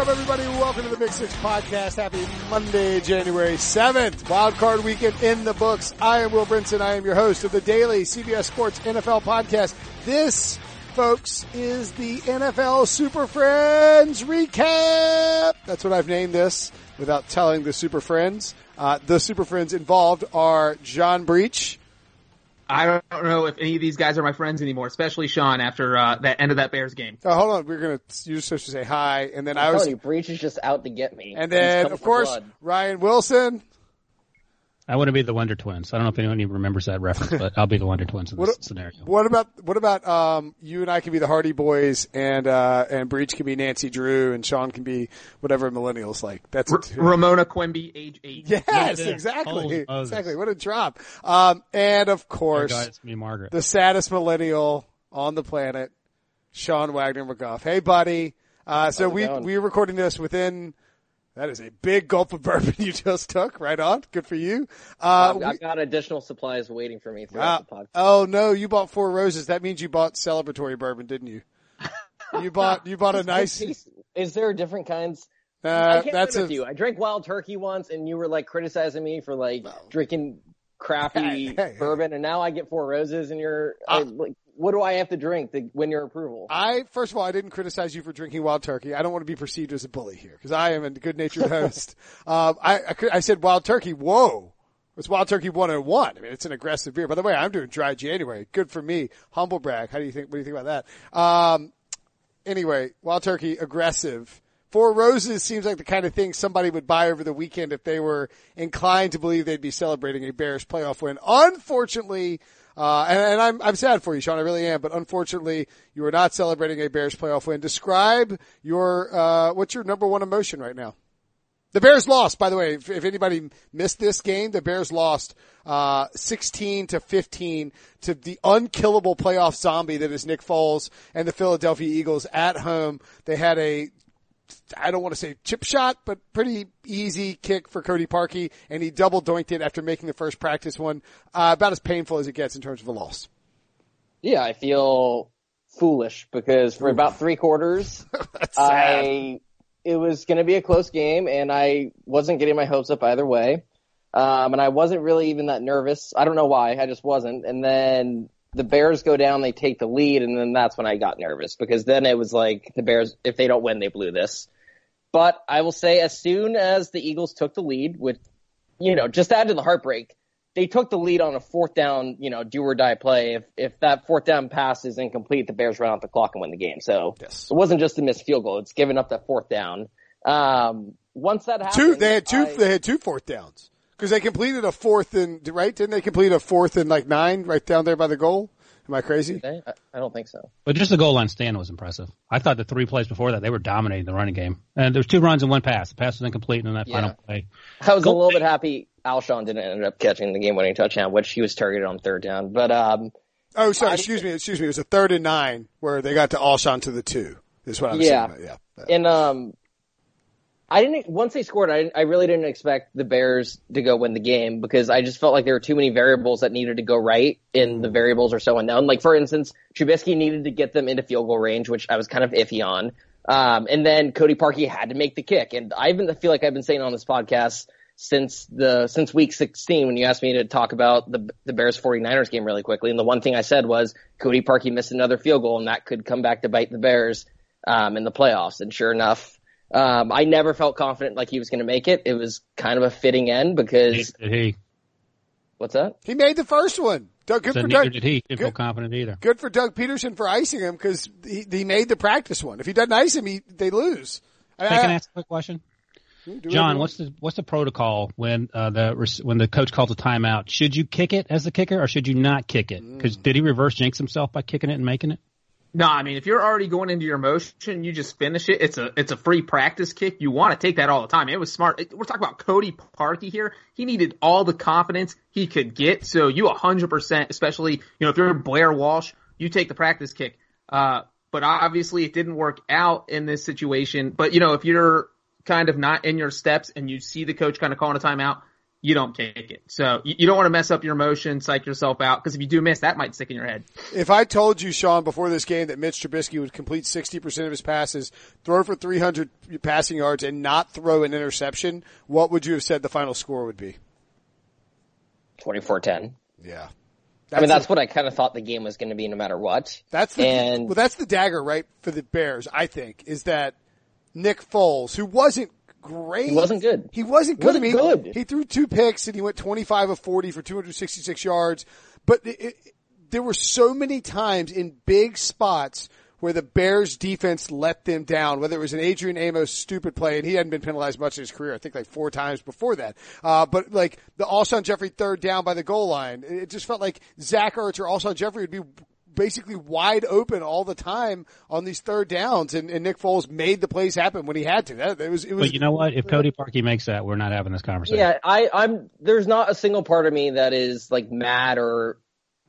up, everybody? Welcome to the Pick Six Podcast. Happy Monday, January 7th. Wild card weekend in the books. I am Will Brinson. I am your host of the daily CBS Sports NFL podcast. This, folks, is the NFL Super Friends recap. That's what I've named this without telling the Super Friends. Uh, the Super Friends involved are John Breech. I don't know if any of these guys are my friends anymore, especially Sean after uh, that end of that Bears game. Oh, hold on. We're gonna. You're supposed to say hi, and then I I'm was. telling you, Breech is just out to get me. And He's then, of course, blood. Ryan Wilson. I want to be the Wonder Twins. I don't know if anyone even remembers that reference, but I'll be the Wonder Twins in this What- scenario. What about what about um you and I can be the Hardy Boys and uh and Breech can be Nancy Drew and Sean can be whatever millennials like. That's R- Ramona Quimby, age eight. Yes, Yeah. exactly. Oh, Exactly. What a drop. Um and of There course guys, me, Margaret. the saddest millennial on the planet, Sean Wagner McGough. Hey buddy. Uh so How's we we're recording this within that is a big gulp of bourbon you just took. Right on. Good for you. Uh, I've, I've got additional supplies waiting for me Uh, the podcast. oh no, you bought four roses. That means you bought celebratory bourbon, didn't you? You bought you bought a nice. Is- there different kinds? Uh, that's a you. I drank wild turkey once, and you were like criticizing me for like drinking crappy Hey, hey, hey. bourbon, and now I get four roses, and you're Uh, like, what do I have to drink to win your approval? I first of all, I didn't criticize you for drinking wild turkey. I don't want to be perceived as a bully here because I am a good natured host. um, I, I I said wild turkey. Whoa. It's Wild Turkey 101. I mean, it's an aggressive beer. By the way, I'm doing dry January. Good for me. Humble brag. How do you think, what do you think about that? Um, anyway, Wild Turkey, aggressive. Four Roses seems like the kind of thing somebody would buy over the weekend if they were inclined to believe they'd be celebrating a Bears playoff win. Unfortunately, uh, and, and I'm, I'm sad for you, Sean. I really am. But unfortunately, you are not celebrating a Bears playoff win. Describe your, uh, what's your number one emotion right now? The Bears lost, by the way. If, if anybody missed this game, the Bears lost uh, 16 to 15 to the unkillable playoff zombie that is Nick Foles and the Philadelphia Eagles at home. They had a I don't want to say chip shot, but pretty easy kick for Cody Parkey, and he double doinked it after making the first practice one. Uh, about as painful as it gets in terms of a loss. yeah, I feel foolish because for about three quarters, I it was going to be a close game, and I wasn't getting my hopes up either way. Um, and I wasn't really even that nervous. I don't know why. I just wasn't. And then the Bears go down, they take the lead, and then that's when I got nervous because then it was like the Bears, if they don't win, they blew this. But I will say, as soon as the Eagles took the lead, with you know, just add to the heartbreak, they took the lead on a fourth down, you know, do or die play. If if that fourth down pass is incomplete, the Bears run out the clock and win the game. So Yes. it wasn't just a missed field goal; it's giving up that fourth down. Um, once that happened, Two, they had two, I- they had two fourth downs because they completed a fourth and right. Didn't they complete a fourth and like nine right down there by the goal? Am I crazy? I, I don't think so. But just the goal line stand was impressive. I thought the three plays before that, they were dominating the running game. And there was two runs and one pass. The pass was incomplete and then that Yeah. final play. I was a little bit happy Alshon didn't end up catching the game-winning touchdown, which he was targeted on third down. But um, Oh, sorry. Excuse me. Excuse me. It was a third and nine where they got to Alshon to the two. Is what I was Yeah. saying. About. Yeah. and um, I didn't. Once they scored, I, I really didn't expect the Bears to go win the game because I just felt like there were too many variables that needed to go right, and the variables are so unknown. Like for instance, Trubisky needed to get them into field goal range, which I was kind of iffy on. Um, and then Cody Parkey had to make the kick, and I even feel like I've been saying on this podcast since the since week 16 when you asked me to talk about the the Bears 49ers game really quickly, and the one thing I said was Cody Parkey missed another field goal, and that could come back to bite the Bears um, in the playoffs. And sure enough, um, I never felt confident like he was going to make it. It was kind of a fitting end because Did he? what's that? He made the first one. Doug, good So for neither Doug. did he. Didn't feel confident either. good for Doug Pederson for icing him because he, he made the practice one. If he doesn't ice him, he, they lose. I- Hey, can I I- ask a quick question? John, what's the what's the protocol when uh, the when the coach calls a timeout? Should you kick it as the kicker, or should you not kick it? Because did he reverse jinx himself by kicking it and making it? No, I mean if you're already going into your motion, you just finish it. It's a it's a free practice kick. You want to take that all the time. It was smart. We're talking about Cody Parkey here. He needed all the confidence he could get. So you 100%, especially you know if you're Blair Walsh, you take the practice kick. Uh, but obviously it didn't work out in this situation. But you know if you're kind of not in your steps and you see the coach kind of calling a timeout, you don't kick it. So you, you don't want to mess up your emotion, psych yourself out, because if you do miss, that might stick in your head. If I told you, Sean, before this game that Mitch Trubisky would complete 60% of his passes, throw for 300 passing yards, and not throw an interception, what would you have said the final score would be? 24-10. Yeah. I mean, that's what I kind of thought the game was going to be no matter what. That's the, and well, that's the dagger, right, for the Bears, I think, is that Nick Foles, who wasn't great. He wasn't good. He wasn't good. Wasn't I mean, good. He threw two picks and he went 25 of 40 for 266 yards. But it, it, there were so many times in big spots where the Bears defense let them down, whether it was an Adrian Amos stupid play, and he hadn't been penalized much in his career, I think like four times before that. Uh, but like the Alshon Jeffery third down by the goal line, it just felt like Zach Ertz or Alshon Jeffery would be basically wide open all the time on these third downs, and, and Nick Foles made the plays happen when he had to. That it was it was. But you know what? If Cody Parkey makes that, we're not having this conversation. Yeah, I, I'm. There's not a single part of me that is like mad or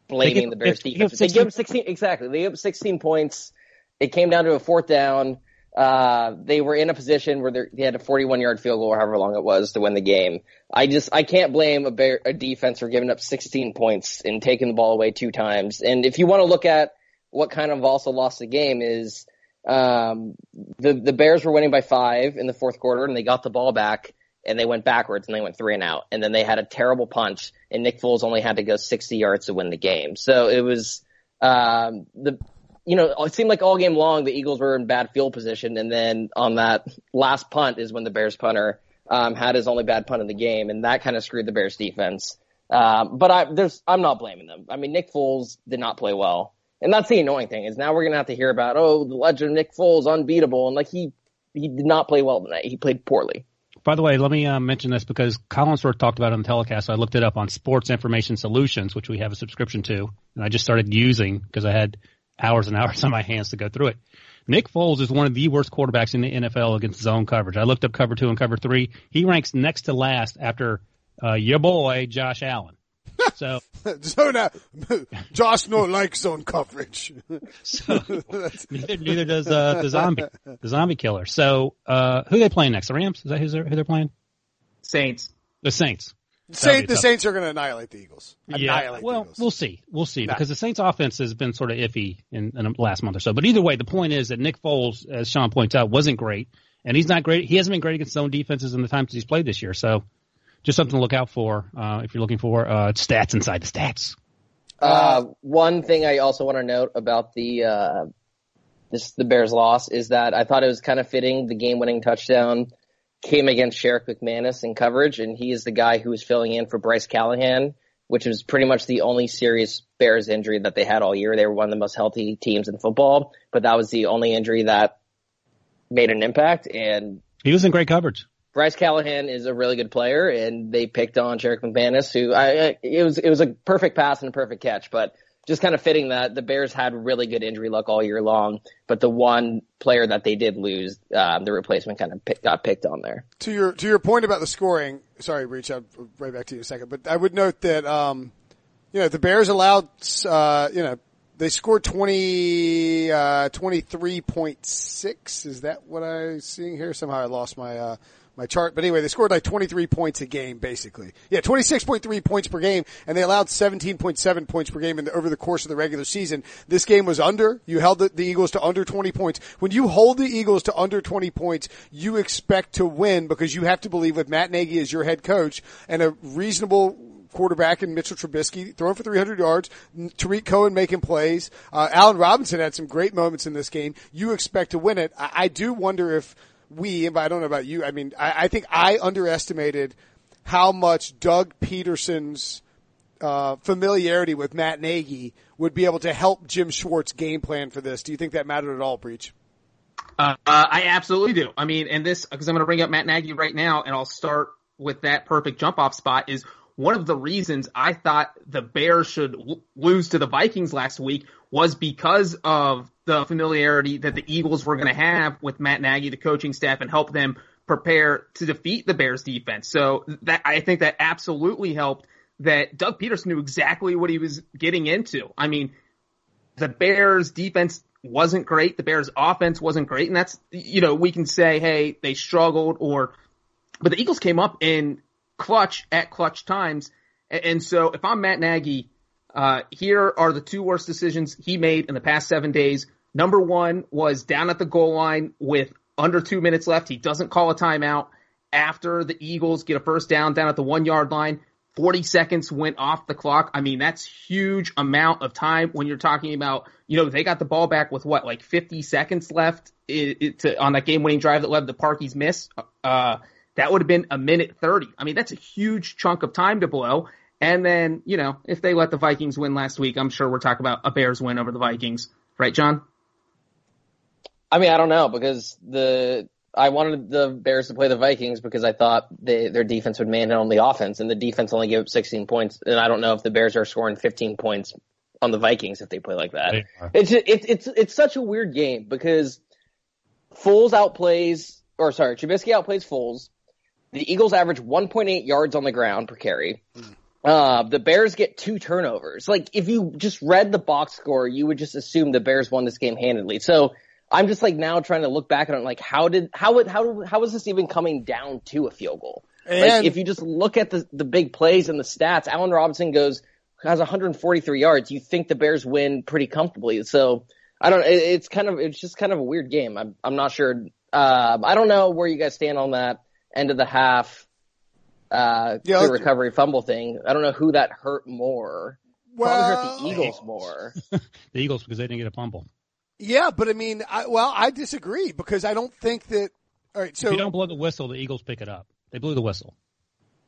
blaming give- the Bears they defense. They give them 16 exactly. They give up 16 points. It came down to a fourth down. Uh, they were in a position where they had a 41 yard field goal, or however long it was, to win the game. I just I can't blame a, bear, a defense for giving up 16 points and taking the ball away two times. And if you want to look at what kind of also lost the game is um, the the Bears were winning by five in the fourth quarter, and they got the ball back and they went backwards and they went three and out, and then they had a terrible punch, and Nick Foles only had to go 60 yards to win the game. So it was um, the you know it seemed like all game long the Eagles were in bad field position, and then on that last punt is when the Bears punter um, had his only bad punt of the game, and that kind of screwed the Bears defense. Um, but I, there's, I'm not blaming them. I mean, Nick Foles did not play well. And that's the annoying thing is now we're going to have to hear about, oh, the legend Nick Foles unbeatable. And like he, he did not play well tonight. He played poorly. By the way, let me uh, mention this because Colin Collinsworth talked about it on the telecast. So I looked it up on Sports Information Solutions, which we have a subscription to, and I just started using because I had hours and hours on my hands to go through it. Nick Foles is one of the worst quarterbacks in the NFL against zone coverage. I looked up cover two and cover three. He ranks next to last after uh, your boy Josh Allen. So, so now, Josh no like zone coverage. so neither, neither does uh, the zombie, the zombie killer. So, uh, who are they playing next? The Rams? Is that who they're, who they're playing? Saints. The Saints. Saint, the tough. Saints are going to annihilate the Eagles. Annihilate well, the Eagles. we'll see. We'll see because the Saints offense has been sort of iffy in, in the last month or so. But either way, the point is that Nick Foles, as Sean points out, wasn't great, and he's not great. He hasn't been great against zone defenses in the times he's played this year. So, just something to look out for uh, if you're looking for uh, stats inside the stats. Uh, one thing I also want to note about the, uh, this, the Bears loss is that I thought it was kind of fitting the game winning touchdown came against Sherrick McManis in coverage, and he is the guy who was filling in for Bryce Callahan, which was pretty much the only serious Bears injury that they had all year. They were one of the most healthy teams in football, but that was the only injury that made an impact. And He was in great coverage. Bryce Callahan is a really good player, and they picked on Sherrick McManis, who I, I it was it was a perfect pass and a perfect catch, but just kind of fitting that the Bears had really good injury luck all year long, but the one player that they did lose, um, the replacement kind of pick, got picked on there. to your to your point about the scoring, sorry, Reach, I'll right back to you in a second. But I would note that um, you know the Bears allowed uh, you know they scored 20 uh, 23.6 is that what I'm seeing here somehow I lost my uh, my chart but anyway they scored like 23 points a game basically yeah 26.3 points per game and they allowed 17.7 points per game in the, over the course of the regular season this game was under you held the, the Eagles to under 20 points when you hold the Eagles to under 20 points you expect to win because you have to believe with Matt Nagy as your head coach and a reasonable quarterback in Mitchell Trubisky, throwing for 300 yards. Tarik Cohen making plays. Uh, Allen Robinson had some great moments in this game. You expect to win it. I, I do wonder if we, but I don't know about you. I mean, I, I think I underestimated how much Doug Pederson's uh, familiarity with Matt Nagy would be able to help Jim Schwartz game plan for this. Do you think that mattered at all, Breech? Uh, uh, I absolutely do. I mean, and this, because I'm going to bring up Matt Nagy right now, and I'll start with that perfect jump off spot is one of the reasons I thought the Bears should lose to the Vikings last week was because of the familiarity that the Eagles were going to have with Matt Nagy, the coaching staff, and help them prepare to defeat the Bears defense. So that, I think that absolutely helped that Doug Pederson knew exactly what he was getting into. I mean, the Bears defense wasn't great. The Bears offense wasn't great. And that's, you know, we can say, hey, they struggled or, but the Eagles came up in clutch at clutch times. And so if I'm Matt Nagy, uh, here are the two worst decisions he made in the past seven days. Number one was down at the goal line with under two minutes left. He doesn't call a timeout after the Eagles get a first down down at the one yard line. 40 seconds went off the clock. I mean, that's huge amount of time when you're talking about, you know, they got the ball back with what, like 50 seconds left it, it, to, on that game winning drive that led to Parkey's miss. Uh, that would have been a minute 30. I mean, that's a huge chunk of time to blow. And then, you know, if they let the Vikings win last week, I'm sure we're talking about a Bears win over the Vikings. Right, John? I mean, I don't know because the I wanted the Bears to play the Vikings because I thought they, their defense would man on the offense, and the defense only gave up 16 points. And I don't know if the Bears are scoring 15 points on the Vikings if they play like that. It's it's it's it's such a weird game because Foles outplays, or sorry, Trubisky outplays Foles. The Eagles average 1.8 yards on the ground per carry. Hmm. Uh, the Bears get two turnovers. Like if you just read the box score, you would just assume the Bears won this game handedly. So I'm just like now trying to look back at it, like how did how would how how was this even coming down to a field goal? And like if you just look at the the big plays and the stats, Allen Robinson goes has 143 yards. You think the Bears win pretty comfortably. So I don't. It, it's kind of it's just kind of a weird game. I'm I'm not sure. Uh, I don't know where you guys stand on that end of the half. Uh, Yeah, clear let's- recovery fumble thing. I don't know who that hurt more. Well, Probably hurt the Eagles more. The Eagles because they didn't get a fumble. Yeah, but I mean, I, well, I disagree because I don't think that. All right, so if you don't blow the whistle, the Eagles pick it up. They blew the whistle.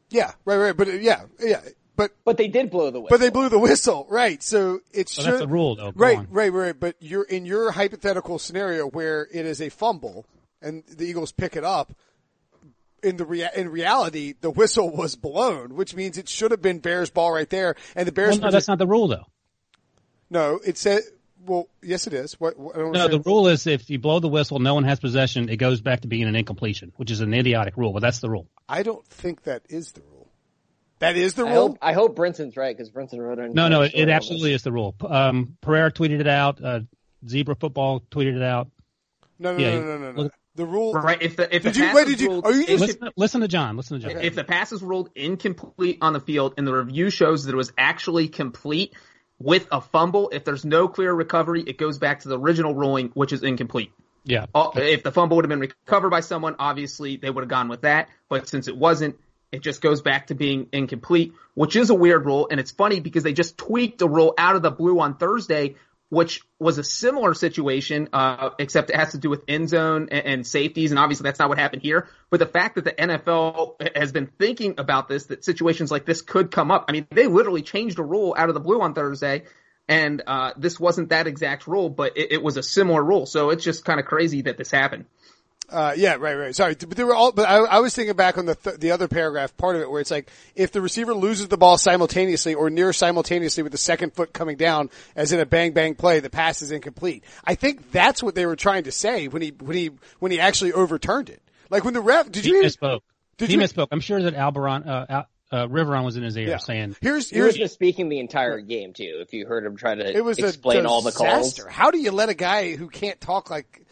yeah, right, right, but yeah, yeah, but But they did blow the whistle. but they blew the whistle, right? So it's So that's the rule, though. Go Right, on. right, right. But you're in your hypothetical scenario where it is a fumble and the Eagles pick it up. In the rea- in reality, the whistle was blown, which means it should have been Bears ball right there, and the Bears. Well, no, that's not the rule, though. no, it said. Well, yes, it is. What? what I don't No, the rule is if you blow the whistle, no one has possession. It goes back to being an incompletion, which is an idiotic rule, but that's the rule. I don't think that is the rule. That is the I rule. hope I hope Brinson's right because Brinson wrote it. No, no, it, it absolutely is the rule. Um, Pereira tweeted it out. Uh, Zebra Football tweeted it out. No, no, Yeah, no, no, no, no. look- The rule. Right. If the if Did the you- pass wait, did you- ruled are you just- Listen, listen to John. Listen to John. if the pass is ruled incomplete on the field and the review shows that it was actually complete with a fumble, if there's no clear recovery, it goes back to the original ruling, which is incomplete. Yeah. Uh, If the fumble would have been recovered by someone, obviously they would have gone with that. But since it wasn't, it just goes back to being incomplete, which is a weird rule. And it's funny because they just tweaked a rule out of the blue on Thursday, which was a similar situation, uh, except it has to do with end zone and, and safeties. And obviously that's not what happened here. But the fact that the NFL has been thinking about this, that situations like this could come up. I mean, they literally changed a rule out of the blue on Thursday. And, uh, this wasn't that exact rule, but it, it was a similar rule. So it's just kind of crazy that this happened. Uh, yeah, right, right. Sorry, but they were all. But I, I was thinking back on the th- the other paragraph part of it, where it's like if the receiver loses the ball simultaneously or near simultaneously with the second foot coming down, as in a bang bang play, the pass is incomplete. I think that's what they were trying to say when he when he when he actually overturned it. Like when the ref did He you? misspoke. Did he you- misspoke. I'm sure that Alberon, uh, Al, uh, Riveron was in his ear Yeah. saying, Here's He was here's just speaking the entire game too. If you heard him try to it was explain a all the calls. How do you let a guy who can't talk like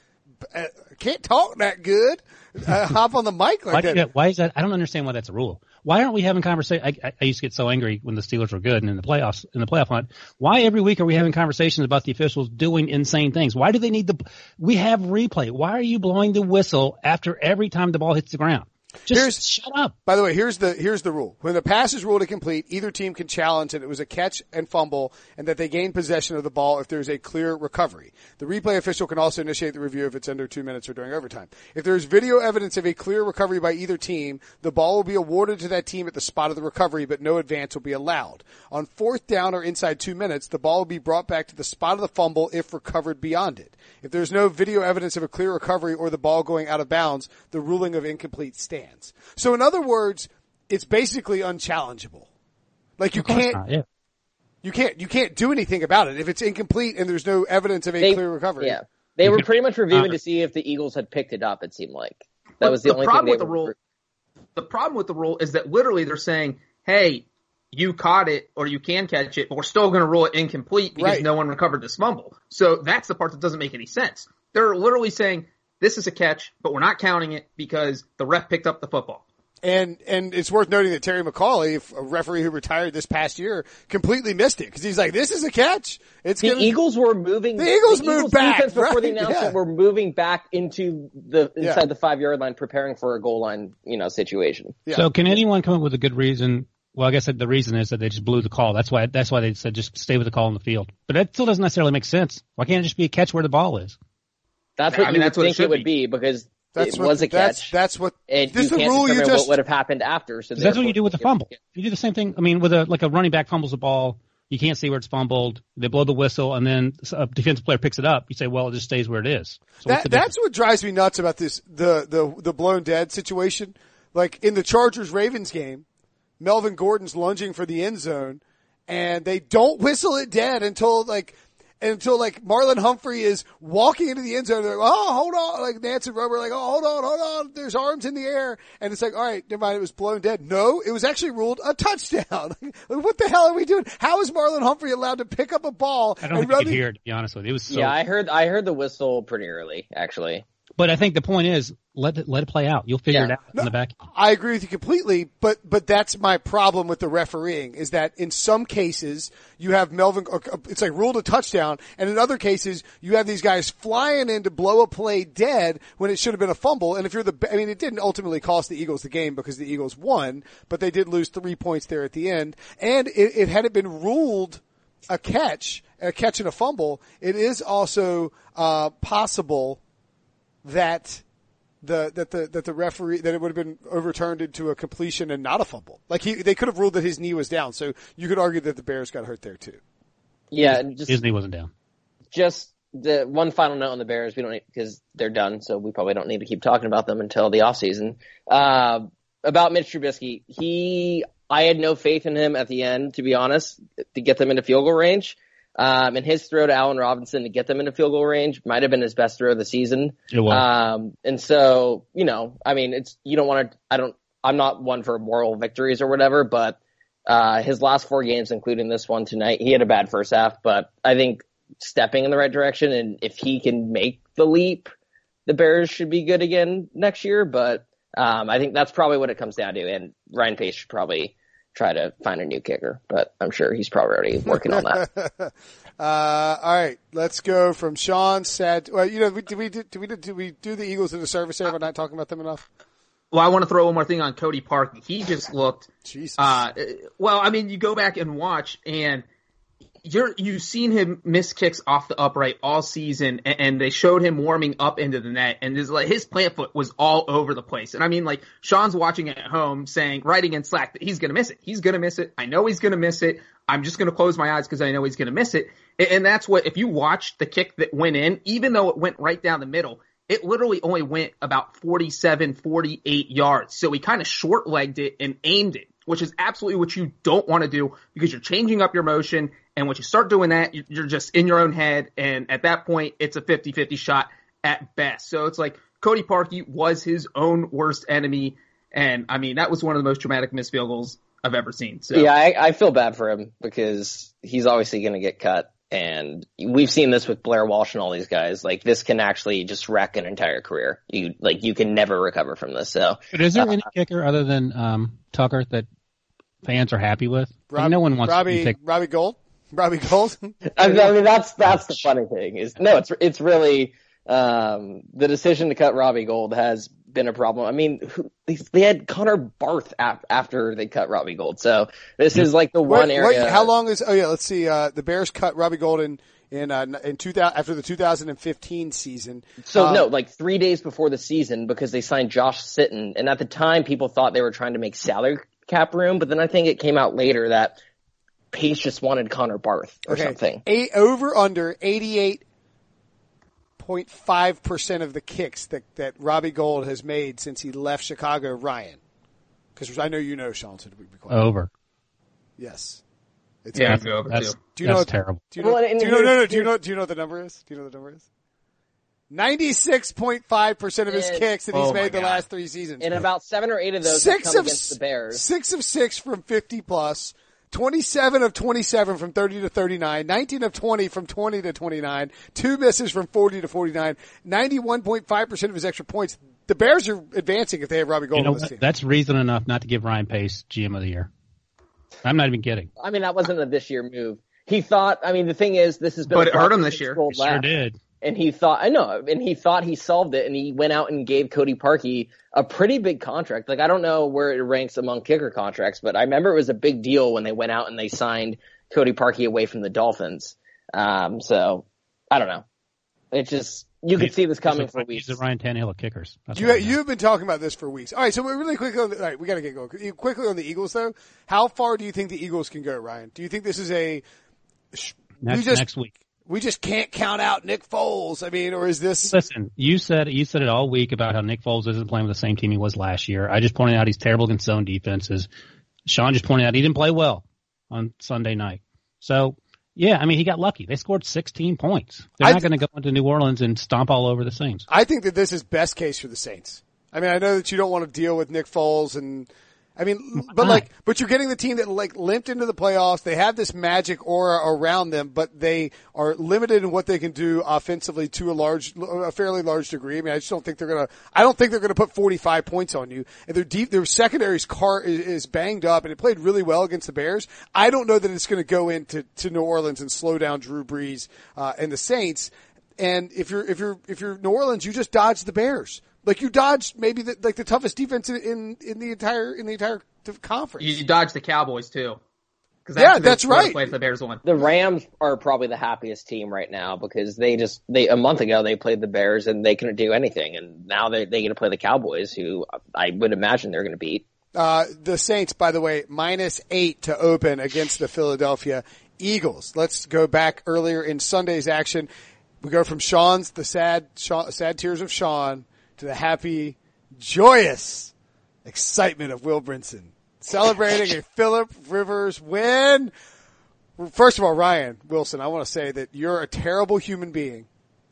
uh, can't talk that good uh, hop on the mic like why, that? why is that? I don't understand why that's a rule. Why aren't we having conversation? I, I, I used to get so angry when the Steelers were good and in the playoffs, in the playoff hunt. Why every week are we having conversations about the officials doing insane things? Why do they need the, we have replay. Why are you blowing the whistle after every time the ball hits the ground? Just Here's- shut up. By the way, here's the here's the rule. When the pass is ruled incomplete, either team can challenge that it was a catch and fumble and that they gain possession of the ball if there's a clear recovery. The replay official can also initiate the review if it's under two minutes or during overtime. If there is video evidence of a clear recovery by either team, the ball will be awarded to that team at the spot of the recovery, but no advance will be allowed. On fourth down or inside two minutes, the ball will be brought back to the spot of the fumble if recovered beyond it. If there's no video evidence of a clear recovery or the ball going out of bounds, the ruling of incomplete stands. So in other words, it's basically unchallengeable. Like you can't, not, yeah. you can't, you can't do anything about it if it's incomplete and there's no evidence of a they, clear recovery. Yeah, they were pretty much reviewing uh, to see if the Eagles had picked it up. It seemed like that But was the, the only problem thing with they the were- rule- The problem with the rule is that literally they're saying, hey, you caught it or you can catch it, but we're still going to rule it incomplete because Right. no one recovered this fumble. So that's the part that doesn't make any sense. They're literally saying this is a catch, but we're not counting it because the ref picked up the football. And, and it's worth noting that Terry McAulay, a referee who retired this past year, completely missed it because he's like, this is a catch. It's The gonna, Eagles were moving. The Eagles moved back, defense before right, the announcement yeah. were moving back into the Yeah. inside the five yard line, preparing for a goal line, you know, situation. Yeah. So can anyone come up with a good reason? Well, I guess the reason is that they just blew the call. That's why. That's why they said just stay with the call on the field. But that still doesn't necessarily make sense. Why can't it just be a catch where the ball is? That's what I you mean, would that's what it think it, should would be, because that's it what, was a that's, catch. that's what, and this is you the can't rule you determine just, what would have happened after. So That's what you do with a fumble. You do the same thing. I mean, with a like a running back fumbles the ball, you can't see where it's fumbled. They blow the whistle, and then a defensive player picks it up. You say, well, it just stays where it is. So That, that's what drives me nuts about this the the the blown dead situation. Like in the Chargers Ravens game, Melvin Gordon's lunging for the end zone, and they don't whistle it dead until like until like Marlon Humphrey is walking into the end zone. They're like, oh, hold on, like Nance Nancy Rubber, like, oh, hold on, hold on. There's arms in the air, and it's like, all right, never mind. It was blown dead. No, it was actually ruled a touchdown. like, what the hell are we doing? How is Marlon Humphrey allowed to pick up a ball? I don't and think you run could the- hear it. To be honest with you, it was so. yeah, I heard. I heard the whistle pretty early, actually. but I think the point is let it let it play out. You'll figure Yeah. it out in the back. I agree with you completely, but but that's my problem with the refereeing is that in some cases you have Melvin, uh, it's like ruled a touchdown, and in other cases you have these guys flying in to blow a play dead when it should have been a fumble. And if you're the, I mean, it didn't ultimately cost the Eagles the game because the Eagles won, but they did lose three points there at the end. And it, it had it been ruled a catch, a catch and a fumble, it is also uh, possible that the that the that the referee that it would have been overturned into a completion and not a fumble. Like he they could have ruled that his knee was down. So you could argue that the Bears got hurt there too. Yeah, and just His knee wasn't down. just the one final note on the Bears. We don't need because they're done, so we probably don't need to keep talking about them until the off season. Uh, about Mitch Trubisky, he I had no faith in him at the end, to be honest, to get them into field goal range. Um, and his throw to Allen Robinson to get them into field goal range might have been his best throw of the season. It was. Um, and so, you know, I mean, it's, you don't want to, I don't, I'm not one for moral victories or whatever, but, uh, his last four games, including this one tonight, he had a bad first half, but I think stepping in the right direction and if he can make the leap, the Bears should be good again next year, but, um, I think that's probably what it comes down to. And Ryan Pace should probably try to find a new kicker, but I'm sure he's probably already working on that. Uh, all right, let's go from Sean said. Well, you know, we- did we do, did we do, did we do the Eagles in the service here? We're not talking about them enough. Well, I want to throw one more thing on Cody Park. He just looked Jesus. Uh, well, I mean, you go back and watch, and you're you've seen him miss kicks off the upright all season, and, and they showed him warming up into the net, and his like his plant foot was all over the place. And I mean, like Sean's watching at home, saying, writing in Slack that he's gonna miss it. He's gonna miss it. I know he's gonna miss it. I'm just gonna close my eyes because I know he's gonna miss it. And, and that's what if you watched the kick that went in, even though it went right down the middle. It literally only went about 47, 48 yards. So he kind of short legged it and aimed it which is absolutely what you don't want to do because you're changing up your motion. And once you start doing that, you- you're just in your own head. And at that point, it's a 50 50 shot at best. So it's like Cody Parkey was his own worst enemy. And I mean, that was one of the most dramatic missed field goals I've ever seen. So Yeah, I, I feel bad for him because he's obviously going to get cut. And we've seen this with Blair Walsh and all these guys. Like this can actually just wreck an entire career. You like you can never recover from this. So But is there any kicker other than um, Tucker that fans are happy with? Like, no one wants Robbie to take. Robbie Gould. Robbie Gould. I mean, that's that's the funny thing is no, it's it's really um, the decision to cut Robbie Gould has been a problem. I mean, who, they, they had Connor Barth ap- after they cut Robbie Gold, so this is like the one area. wait, how long is? Oh yeah, let's see. Uh, the Bears cut Robbie Golden in uh, in 2000 after the 2015 season. So Um, no, like three days before the season because they signed Josh Sitton, and at the time people thought they were trying to make salary cap room, but then I think it came out later that Pace just wanted Connor Barth or Okay. something. Eight over under 88.5 percent of the kicks that that Robbie Gould has made since he left Chicago. Ryan, because I know you know Sean, so we be quiet. Over. Yes. It's Yeah, over. Over That's, too. Do you know that's what- terrible. Do you know? Well, do you know? No, no. Do you know? Do you know what the number is? Do you know what the number is? Ninety-six point five percent of his And- kicks that he's Oh made the God. last three seasons. And about seven or eight of those six have come of against the Bears. six of six from fifty plus. 27 of 27 from 30 to 39, 19 of 20 from 20 to 29, two misses from 40 to 49, 91.5% of his extra points. the Bears are advancing if they have Robbie Gould You know on this what? team. That's reason enough not to give Ryan Pace GM of the year. I'm not even kidding. I mean, that wasn't a this year move. He thought. I mean, the thing is, this has been. But it hurt him this year. Gould It sure did. And he thought I know, and he thought he solved it, and he went out and gave Cody Parkey a pretty big contract. Like I don't know where it ranks among kicker contracts, but I remember it was a big deal when they went out and they signed Cody Parkey away from the Dolphins. Um, so I don't know. It just you could see this coming He's for a- weeks. He's the Ryan Tannehill of kickers. That's You, what I know. you've been talking about this for weeks. All right, so we're really quickly on the, all right, we got to get going. Quickly on the Eagles, though. How far do you think the Eagles can go, Ryan? Do you think this is a next, we just- next week. We just can't count out Nick Foles? I mean, or is this? Listen, you said you said it all week about how Nick Foles isn't playing with the same team he was last year. I just pointed out he's terrible against zone defenses. Sean just pointed out he didn't play well on Sunday night. So yeah, I mean he got lucky. They scored 16 points. They're I not th- going to go into New Orleans and stomp all over the Saints. I think that this is best case for the Saints. I mean, I know that you don't want to deal with Nick Foles and. I mean, but like, but you're getting the team that like limped into the playoffs. They have this magic aura around them, but they are limited in what they can do offensively to a large, a fairly large degree. I mean, I just don't think they're gonna. I don't think they're gonna put 45 points on you. And their deep, their secondary's car is, is banged up, and it played really well against the Bears. I don't know that it's gonna go into to New Orleans and slow down Drew Brees uh, and the Saints. And if you're if you're if you're New Orleans, you just dodge the Bears. Like you dodged maybe the, like the toughest defense in, in in the entire in the entire conference. You, you dodge the Cowboys too. 'Cause Yeah, that's right. The Bears won. the Rams are probably the happiest team right now because they just they a month ago they played the Bears and they couldn't do anything, and now they they going to play the Cowboys, who I would imagine they're going to beat. Uh, the Saints, by the way, minus eight to open against the Philadelphia Eagles. Let's go back earlier in Sunday's action. We go from Sean's the sad sad tears of Sean to the happy, joyous excitement of Will Brinson celebrating a Philip Rivers win. First of all, Ryan Wilson, I want to say that you're a terrible human being.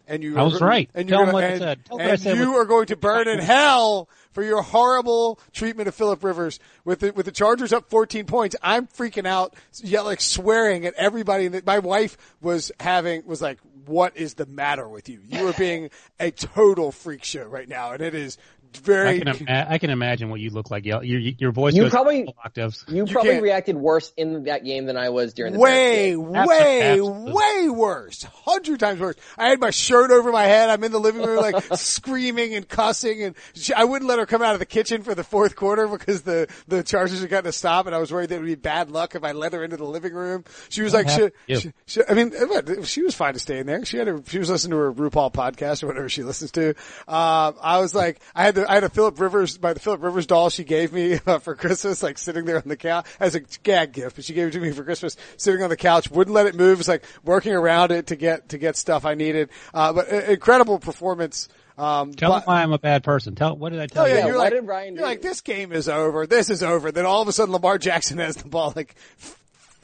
And you I was are, right. And Tell you're him gonna, I and, said. Tell him I and said you with- are going to burn in hell for your horrible treatment of Philip Rivers with the, with the Chargers up 14 points. I'm freaking out, yelling, like swearing at everybody. And my wife was having was like, "What is the matter with you? You are being a total freak show right now, and it is I very." can, ima- I can imagine what you look like. Your, your, your voice You goes probably- octaves. You, You probably can't- reacted worse in that game than I was during the way, way, Absolutely. way worse. Hundred times worse. I had my shirt over my head. I'm in the living room like screaming and cussing and she, I wouldn't let her come out of the kitchen for the fourth quarter because the, the Chargers had gotten to stop and I was worried that it would be bad luck if I let her into the living room. She was like, she, she, she- I mean, she was fine to stay in there. She had a, she was listening to her RuPaul podcast or whatever she listens to. Um, I was like, I had the, I had a Philip Rivers, by the Philip Rivers doll she gave me uh, for Christmas, like sitting there on the couch as a gag gift, but she gave it to me for Christmas, sitting on the couch, wouldn't let it move. It was like working around it to get, to get stuff I needed. Uh, but uh, incredible performance. Um, Tell but- him why I'm a bad person. Tell what did I tell Oh you? yeah, Yeah, you're what like, did Ryan you're do? like, this game is over. This is over. Then all of a sudden, Lamar Jackson has the ball like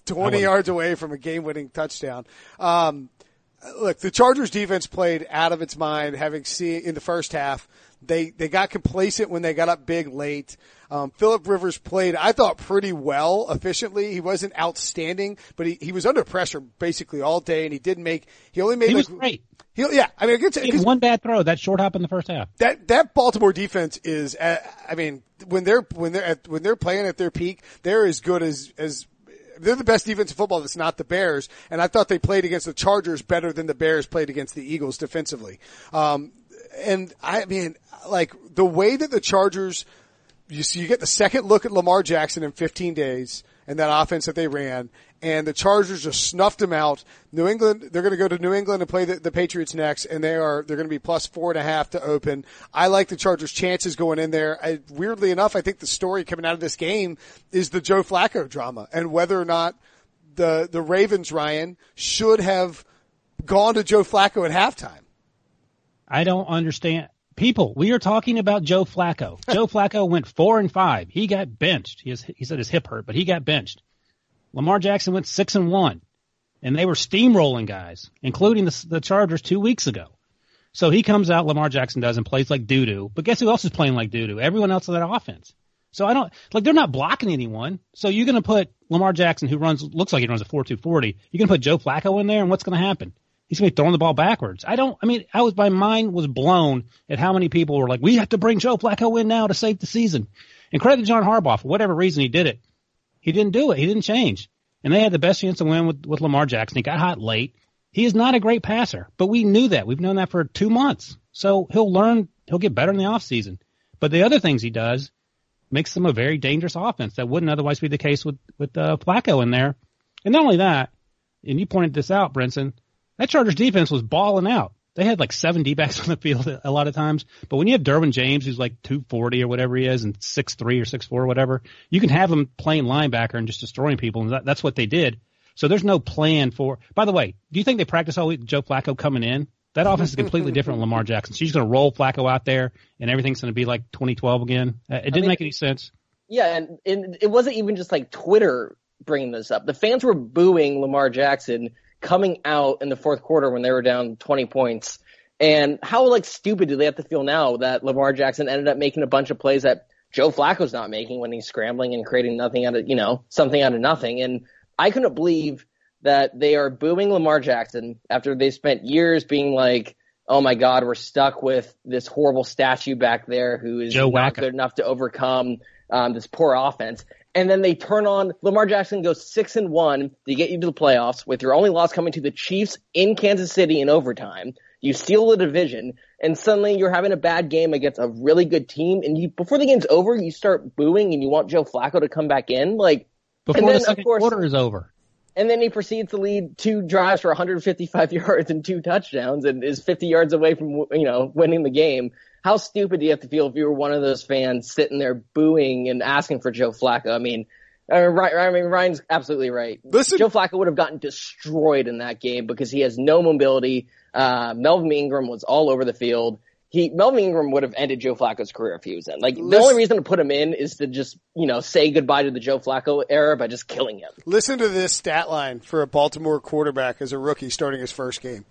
20 yards away from a game-winning touchdown. Um, look, the Chargers defense played out of its mind, having seen in the first half. They they got complacent when they got up big late. Um, Philip Rivers played, I thought, pretty well, efficiently. He wasn't outstanding, but he, he was under pressure basically all day, and he didn't make. He only made He like was great. He, yeah, I mean, against, one bad throw, that short hop in the first half. that that Baltimore defense is, uh, I mean, when they're when they're at, when they're playing at their peak, they're as good as as they're the best defense in football. That's not the Bears, and I thought they played against the Chargers better than the Bears played against the Eagles defensively. Um, and I mean, like the way that the Chargers, you see, you get the second look at Lamar Jackson in 15 days and that offense that they ran, and the Chargers just snuffed them out. New England, they're going to go to New England and play the, the Patriots next, and they are they're going to be plus four and a half to open. I like the Chargers' chances going in there. I, weirdly enough, I think the story coming out of this game is the Joe Flacco drama and whether or not the the Ravens, Ryan, should have gone to Joe Flacco at halftime. I don't understand. People, we are talking about Joe Flacco. Joe Flacco went four and five. He got benched. He, has, he said his hip hurt, but he got benched. Lamar Jackson went six and one, and they were steamrolling guys, including the, the Chargers two weeks ago. So he comes out, Lamar Jackson does, and plays like doo doo. But guess who else is playing like doo doo? Everyone else in that offense. So I don't like they're not blocking anyone. So you're going to put Lamar Jackson, who runs looks like he runs a four two forty. You're going to put Joe Flacco in there, and what's going to happen? He's to be throwing the ball backwards. I don't, I mean, I was, my mind was blown at how many people were like, we have to bring Joe Flacco in now to save the season. And credit to John Harbaugh for whatever reason he did it. He didn't do it. He didn't change. And they had the best chance to win with, with Lamar Jackson. He got hot late. He is not a great passer, but we knew that. We've known that for two months. So he'll learn, he'll get better in the offseason. But the other things he does makes them a very dangerous offense that wouldn't otherwise be the case with, with, uh, Flacco in there. And not only that, and you pointed this out, Brinson, that Chargers defense was balling out. They had like seven D-backs on the field a lot of times. But when you have Derwin James, who's like 240 or whatever he is, and 6'3 or 6'4 or whatever, you can have him playing linebacker and just destroying people. And that, that's what they did. So there's no plan for, by the way, do you think they practice all week Joe Flacco coming in? That offense is completely different than Lamar Jackson. She's going to roll Flacco out there and everything's going to be like 2012 again. Uh, it didn't I mean, make any sense. Yeah. And, and it wasn't even just like Twitter bringing this up. The fans were booing Lamar Jackson coming out in the fourth quarter when they were down 20 points. And how like stupid do they have to feel now that Lamar Jackson ended up making a bunch of plays that Joe Flacco's not making when he's scrambling and creating nothing out of, you know, something out of nothing. And I couldn't believe that they are booing Lamar Jackson after they spent years being like, oh my God, we're stuck with this horrible statue back there who is Joe not good enough to overcome um, this poor offense and then they turn on Lamar Jackson goes six and one to get you to the playoffs with your only loss coming to the Chiefs in Kansas City in overtime. You steal the division and suddenly you're having a bad game against a really good team and you before the game's over you start booing and you want Joe Flacco to come back in like before and then, the second of course, quarter is over. And then he proceeds to lead two drives for 155 yards and two touchdowns and is 50 yards away from you know winning the game how stupid do you have to feel if you were one of those fans sitting there booing and asking for Joe Flacco? I mean, I mean, I mean Ryan's absolutely right. Listen, Joe Flacco would have gotten destroyed in that game because he has no mobility. Uh, Melvin Ingram was all over the field. He Melvin Ingram would have ended Joe Flacco's career if he was in. Like Listen, the only reason to put him in is to just you know say goodbye to the Joe Flacco era by just killing him. Listen to this stat line for a Baltimore quarterback as a rookie starting his first game.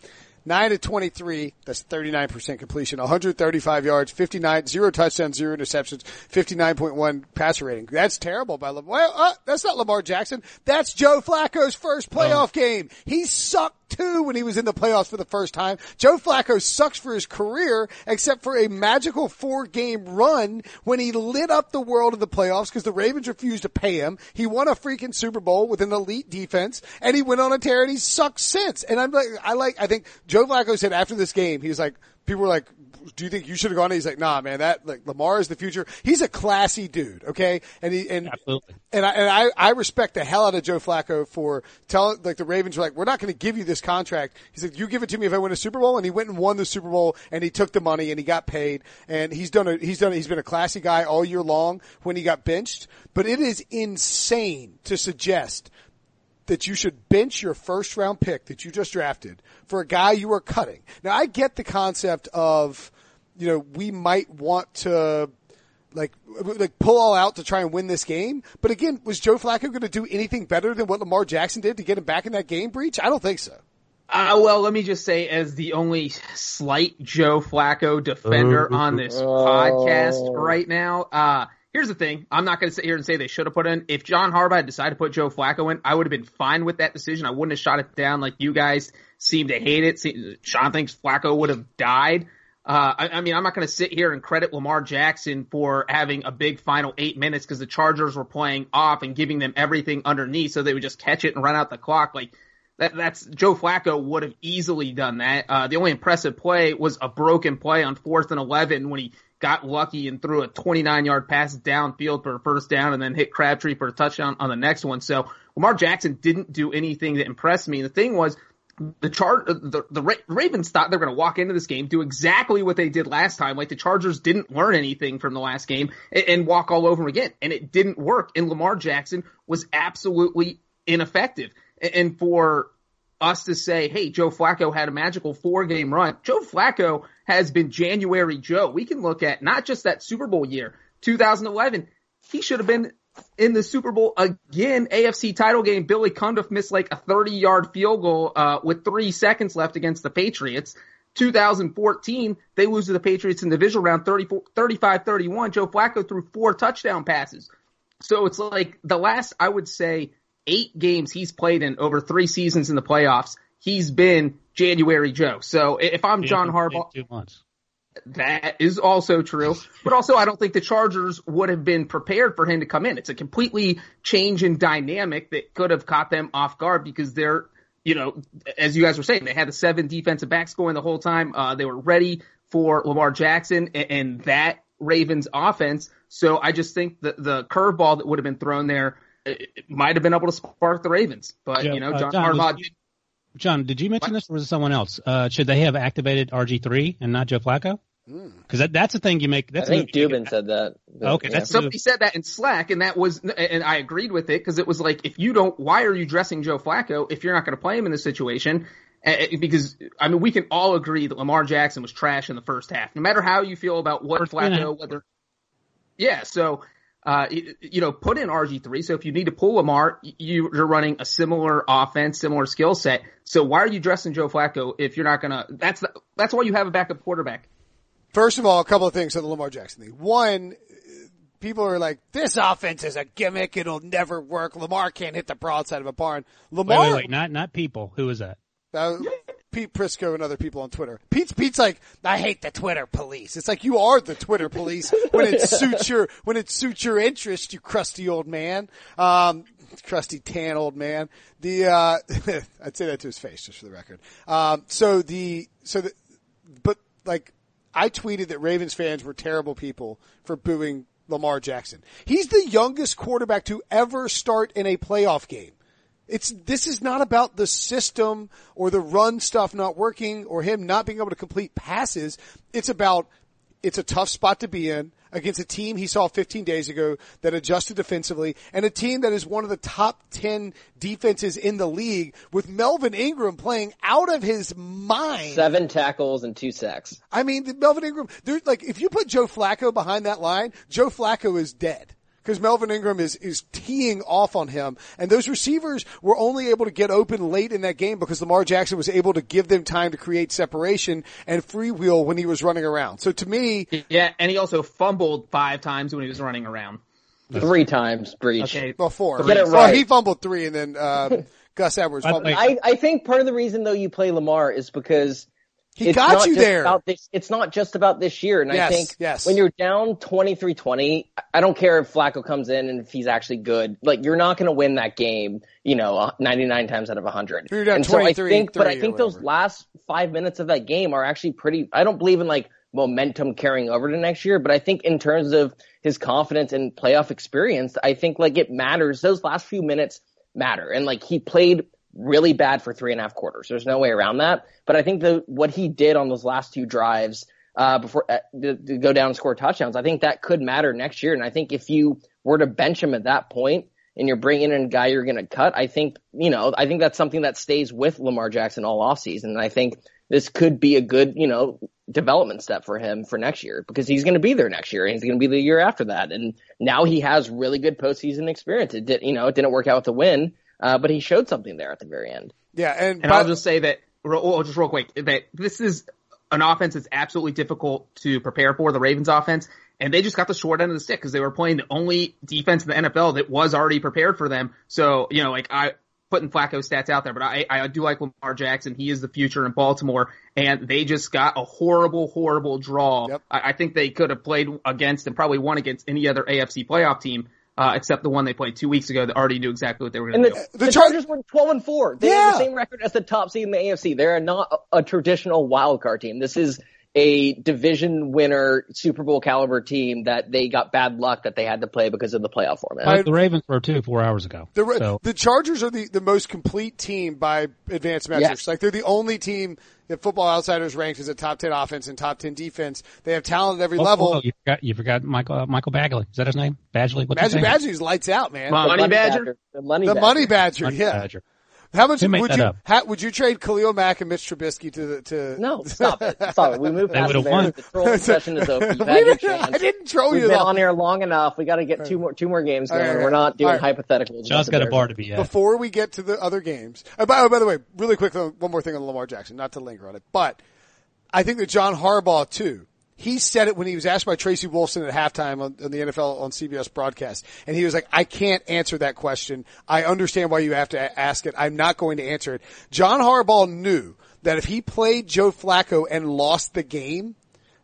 9 to 23, that's 39% completion, 135 yards, 59, zero touchdowns, zero interceptions, 59.1 passer rating. That's terrible by Lamar. Well, uh, that's not Lamar Jackson. That's Joe Flacco's first playoff oh. game. He sucked too when he was in the playoffs for the first time. Joe Flacco sucks for his career except for a magical four game run when he lit up the world of the playoffs because the Ravens refused to pay him. He won a freaking Super Bowl with an elite defense and he went on a tear and he's sucked since. And I'm like, I like, I think Joe Flacco said after this game, he was like, people were like, do you think you should have gone? He's like, nah, man, that like Lamar is the future. He's a classy dude, okay? And he and Absolutely. and I and I, I respect the hell out of Joe Flacco for telling like the Ravens were like, we're not going to give you this contract. He said, you give it to me if I win a Super Bowl, and he went and won the Super Bowl, and he took the money and he got paid, and he's done a he's done he's been a classy guy all year long when he got benched. But it is insane to suggest that you should bench your first round pick that you just drafted for a guy you are cutting. Now I get the concept of, you know, we might want to like like pull all out to try and win this game. But again, was Joe Flacco going to do anything better than what Lamar Jackson did to get him back in that game Breech? I don't think so. Uh, well, let me just say, as the only slight Joe Flacco defender on this Oh. podcast right now, uh, here's the thing. I'm not going to sit here and say they should have put in. If John Harbaugh had decided to put Joe Flacco in, I would have been fine with that decision. I wouldn't have shot it down like you guys seem to hate it. Sean thinks Flacco would have died. Uh, I, I mean, I'm not going to sit here and credit Lamar Jackson for having a big final eight minutes because the Chargers were playing off and giving them everything underneath so they would just catch it and run out the clock. Like, that, that's Joe Flacco would have easily done that. Uh, the only impressive play was a broken play on fourth and 11 when he got lucky and threw a 29 yard pass downfield for a first down and then hit Crabtree for a touchdown on the next one. So Lamar Jackson didn't do anything that impressed me. The thing was, the char uh, the, the Ra- Ravens thought they were going to walk into this game, do exactly what they did last time. Like the Chargers didn't learn anything from the last game and, and walk all over again. And it didn't work. And Lamar Jackson was absolutely ineffective. And, and for us to say, hey, Joe Flacco had a magical four game run. Joe Flacco has been January Joe. We can look at not just that Super Bowl year, 2011. He should have been in the Super Bowl again, AFC title game. Billy Cundiff missed like a 30 yard field goal, uh, with three seconds left against the Patriots. 2014, they lose to the Patriots in the divisional round 35-31. Joe Flacco threw four touchdown passes. So it's like the last, I would say, eight games he's played in over three seasons in the playoffs, he's been January Joe. So if I'm John Harbaugh, two months. That is also true. But also, I don't think the Chargers would have been prepared for him to come in. It's a completely change in dynamic that could have caught them off guard because they're, you know, as you guys were saying, they had the seven defensive backs going the whole time. Uh, they were ready for Lamar Jackson and, and that Ravens offense. So I just think that the curveball that would have been thrown there it might have been able to spark the Ravens. But, Yeah, you know, uh, John, John, Harbaugh was- John, did you mention this or was it someone else? Uh, should they have activated RG3 and not Joe Flacco? Because that, that's the thing you make. I That's think a move Dubin make- said that. but, Okay, yeah. somebody said that in Slack, and that was, and I agreed with it because it was like, if you don't, why are you dressing Joe Flacco if you're not going to play him in this situation? Because I mean, we can all agree that Lamar Jackson was trash in the first half, no matter how you feel about what First three and a Flacco, half. whether, yeah. So, uh, you, you know, put in RG three. So if you need to pull Lamar, you, you're running a similar offense, similar skill set. So why are you dressing Joe Flacco if you're not gonna? That's the, that's why you have a backup quarterback. First of all, a couple of things on the Lamar Jackson thing. One, people are like, this offense is a gimmick. It'll never work. Lamar can't hit the broadside of a barn. Wait, Lamar, wait, wait. Not, not people. Who is that? Uh, Pete Prisco and other people on Twitter. Pete's Pete's like, I hate the Twitter police. It's like you are the Twitter police when it suits your when it suits your interest, you crusty old man. Um crusty tan old man. The uh I'd say that to his face just for the record. Um so the so the but like I tweeted that Ravens fans were terrible people for booing Lamar Jackson. He's the youngest quarterback to ever start in a playoff game. It's, this is not about the system or the run stuff not working or him not being able to complete passes. It's about, it's a tough spot to be in against a team he saw 15 days ago that adjusted defensively and a team that is one of the top 10 defenses in the league with Melvin Ingram playing out of his mind. Seven tackles and two sacks. I mean, Melvin Ingram, there's like, if you put Joe Flacco behind that line, Joe Flacco is dead. Because Melvin Ingram is, is teeing off on him. And those receivers were only able to get open late in that game because Lamar Jackson was able to give them time to create separation and freewheel when he was running around. So to me, Yeah, and he also fumbled five times when he was running around. Three times Breech. Okay, before, Get it well, right. he fumbled three and then, uh, Gus Edwards fumbled. I, I think part of the reason though you play Lamar is because he it's got not you just there. About this, it's not just about this year. And Yes, I think yes. when you're down 23-20, I don't care if Flacco comes in and if he's actually good. Like you're not going to win that game, you know, 99 times out of 100. You're down and so I 23-3 think, but I think those last five minutes of that game are actually pretty, I don't believe in like momentum carrying over to next year, but I think in terms of his confidence and playoff experience, I think like it matters. Those last few minutes matter. And like he played really bad for three and a half quarters. There's no way around that. But I think the what he did on those last two drives uh, before uh, to, to go down and score touchdowns, I think that could matter next year. And I think if you were to bench him at that point and you're bringing in a guy you're going to cut, I think you know I think that's something that stays with Lamar Jackson all offseason. And I think this could be a good you know development step for him for next year because he's going to be there next year and he's going to be the year after that. And now he has really good postseason experience. It did you know it didn't work out with the win. Uh, but he showed something there at the very end. yeah. And, And by- I'll just say that, real- oh, just real quick, that this is an offense that's absolutely difficult to prepare for, the Ravens offense, and they just got the short end of the stick because they were playing the only defense in the NFL that was already prepared for them. So, you know, like I, putting Flacco stats out there, but I, I do like Lamar Jackson. He is the future in Baltimore, and they just got a horrible, horrible draw. Yep. I, I think they could have played against and probably won against any other AFC playoff team. Uh, except the one they played two weeks ago that already knew exactly what they were going to do. The the, Chargers were 12 and 4. They Yeah. have the same record as the top seed in the AFC. They're not a, a traditional wild card team. This is a division winner, Super Bowl caliber team that they got bad luck that they had to play because of the playoff format. I- the Ravens were too four hours ago. The, so the Chargers are the, the most complete team by advanced measures. Yes. Like they're the only team that Football Outsiders ranks as a top 10 offense and top 10 defense. They have talent at every Oh, level. oh, you forgot you forgot Michael uh, Michael Bagley. Is that his name? Badgley. What's his Magic name? Badger's lights out, man. Well, The Money Badger? The money the badger. money badger, Money yeah. Badger. How much would you up? ha, would you trade Khalil Mack and Mitch Trubisky to the to? No, stop it. Stop it. We moved They past would've there. won. The trolling session is over. You've had your chance. I didn't troll We've you. been though. on here long enough. We got to get two more two more games All going. right, We're not doing all right. hypotheticals. John's about got a bar to be at. Before we get to the other games, uh, by, oh, by the way, really quick, one more thing on Lamar Jackson, not to linger on it, but I think that John Harbaugh too. He said it when he was asked by Tracy Wolfson at halftime on, on the NFL on CBS broadcast, and he was like, "I can't answer that question. I understand why you have to ask it. I'm not going to answer it." John Harbaugh knew that if he played Joe Flacco and lost the game,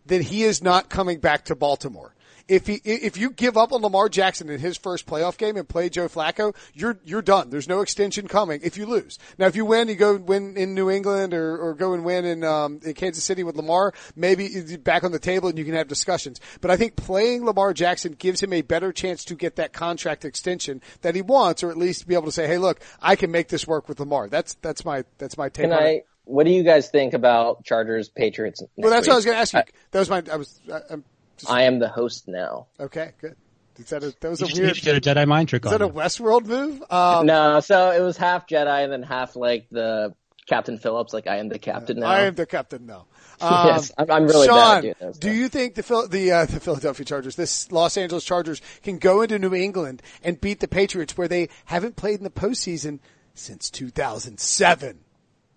then he is not coming back to Baltimore. If he, if you give up on Lamar Jackson in his first playoff game and play Joe Flacco, you're, you're done. There's no extension coming if you lose. Now, if you win, you go win in New England or, or go and win in, um, in Kansas City with Lamar, maybe back on the table and you can have discussions. But I think playing Lamar Jackson gives him a better chance to get that contract extension that he wants, or at least be able to say, hey, look, I can make this work with Lamar. That's, that's my, that's my take Can on I? it. What do you guys think about Chargers Patriots? Well, that's what I was going to ask you. That was my, I was, I, I'm just, I am the host now. okay, good. Is that a, that was You a just weird, need to get a Jedi mind trick is on that a him. Westworld move? Um, no, so it was half Jedi and then half like the Captain Phillips. Like I am the captain now. I am the captain now. Um, Yes, I'm- I'm really Sean, bad at doing those do things. you think the the uh, the Philadelphia Chargers, this Los Angeles Chargers, can go into New England and beat the Patriots, where they haven't played in the postseason since 2007?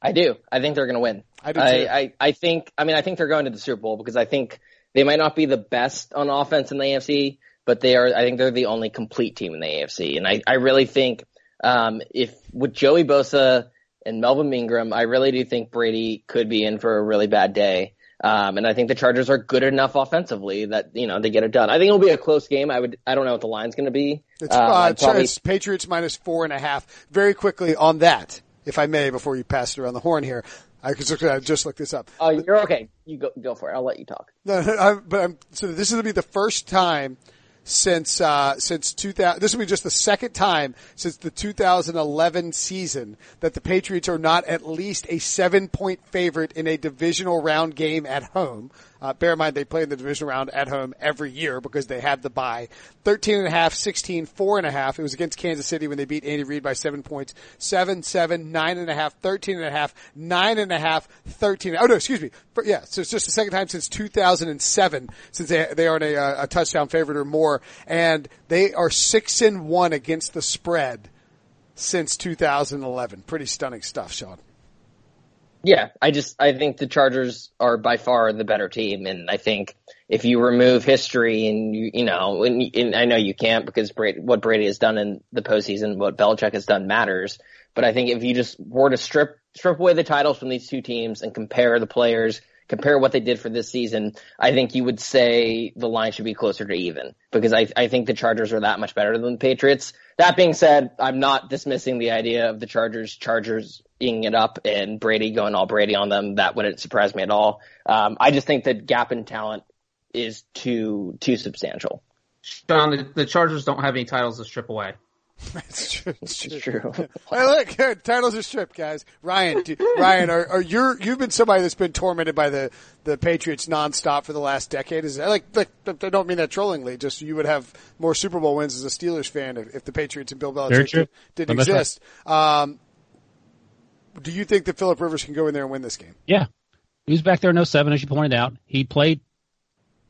I do. I think they're going to win. I do too. I, I, I think. I mean, I think they're going to the Super Bowl because I think they might not be the best on offense in the AFC, but they are. I think they're the only complete team in the AFC, and I, I really think um, if with Joey Bosa and Melvin Ingram, I really do think Brady could be in for a really bad day. Um, and I think the Chargers are good enough offensively that you know they get it done. I think it'll be a close game. I would. I don't know what the line's going to be. It's, uh, I'd probably- it's Patriots minus four and a half. Very quickly on that, if I may, before you pass it around the horn here, I could just, I just look this up. oh, you're okay. You go go for it. I'll let you talk. No, I, but I'm, so this is going to be the first time since uh, since 2000. This will be just the second time since the 2011 season that the Patriots are not at least a seven point favorite in a divisional round game at home. Uh, bear in mind they play in the divisional round at home every year because they have the bye. 13 and a half, 16, four and a half. It was against Kansas City when they beat Andy Reid by seven points. Seven, seven, nine and a half, 13 and a half, nine and a half, 13. Oh no, excuse me. For- Yeah, so it's just the second time since 2007 since they, they are in a, a touchdown favorite or more. And they are six and one against the spread since 2011. Pretty stunning stuff, Sean. Yeah, I just I think the Chargers are by far the better team, and I think if you remove history and you you know, and, and I know you can't because Brady, what Brady has done in the postseason, what Belichick has done matters. But I think if you just were to strip strip away the titles from these two teams and compare the players, compare what they did for this season, I think you would say the line should be closer to even because I I think the Chargers are that much better than the Patriots. That being said, I'm not dismissing the idea of the Chargers Chargers ing it up and Brady going all Brady on them. That wouldn't surprise me at all. Um, I just think the gap in talent is too too substantial. Sean, the, the Chargers don't have any titles to strip away. It's true. It's true. It's true. Hey, look, good. Titles are stripped, guys. Ryan, do, Ryan, are, are you you've been somebody that's been tormented by the the Patriots nonstop for the last decade? Is that like, like I don't mean that trollingly. Just you would have more Super Bowl wins as a Steelers fan if, if the Patriots and Bill Belichick didn't that's right. exist. Um, do you think that Philip Rivers can go in there and win this game? Yeah. He was back there in 07, as you pointed out. He played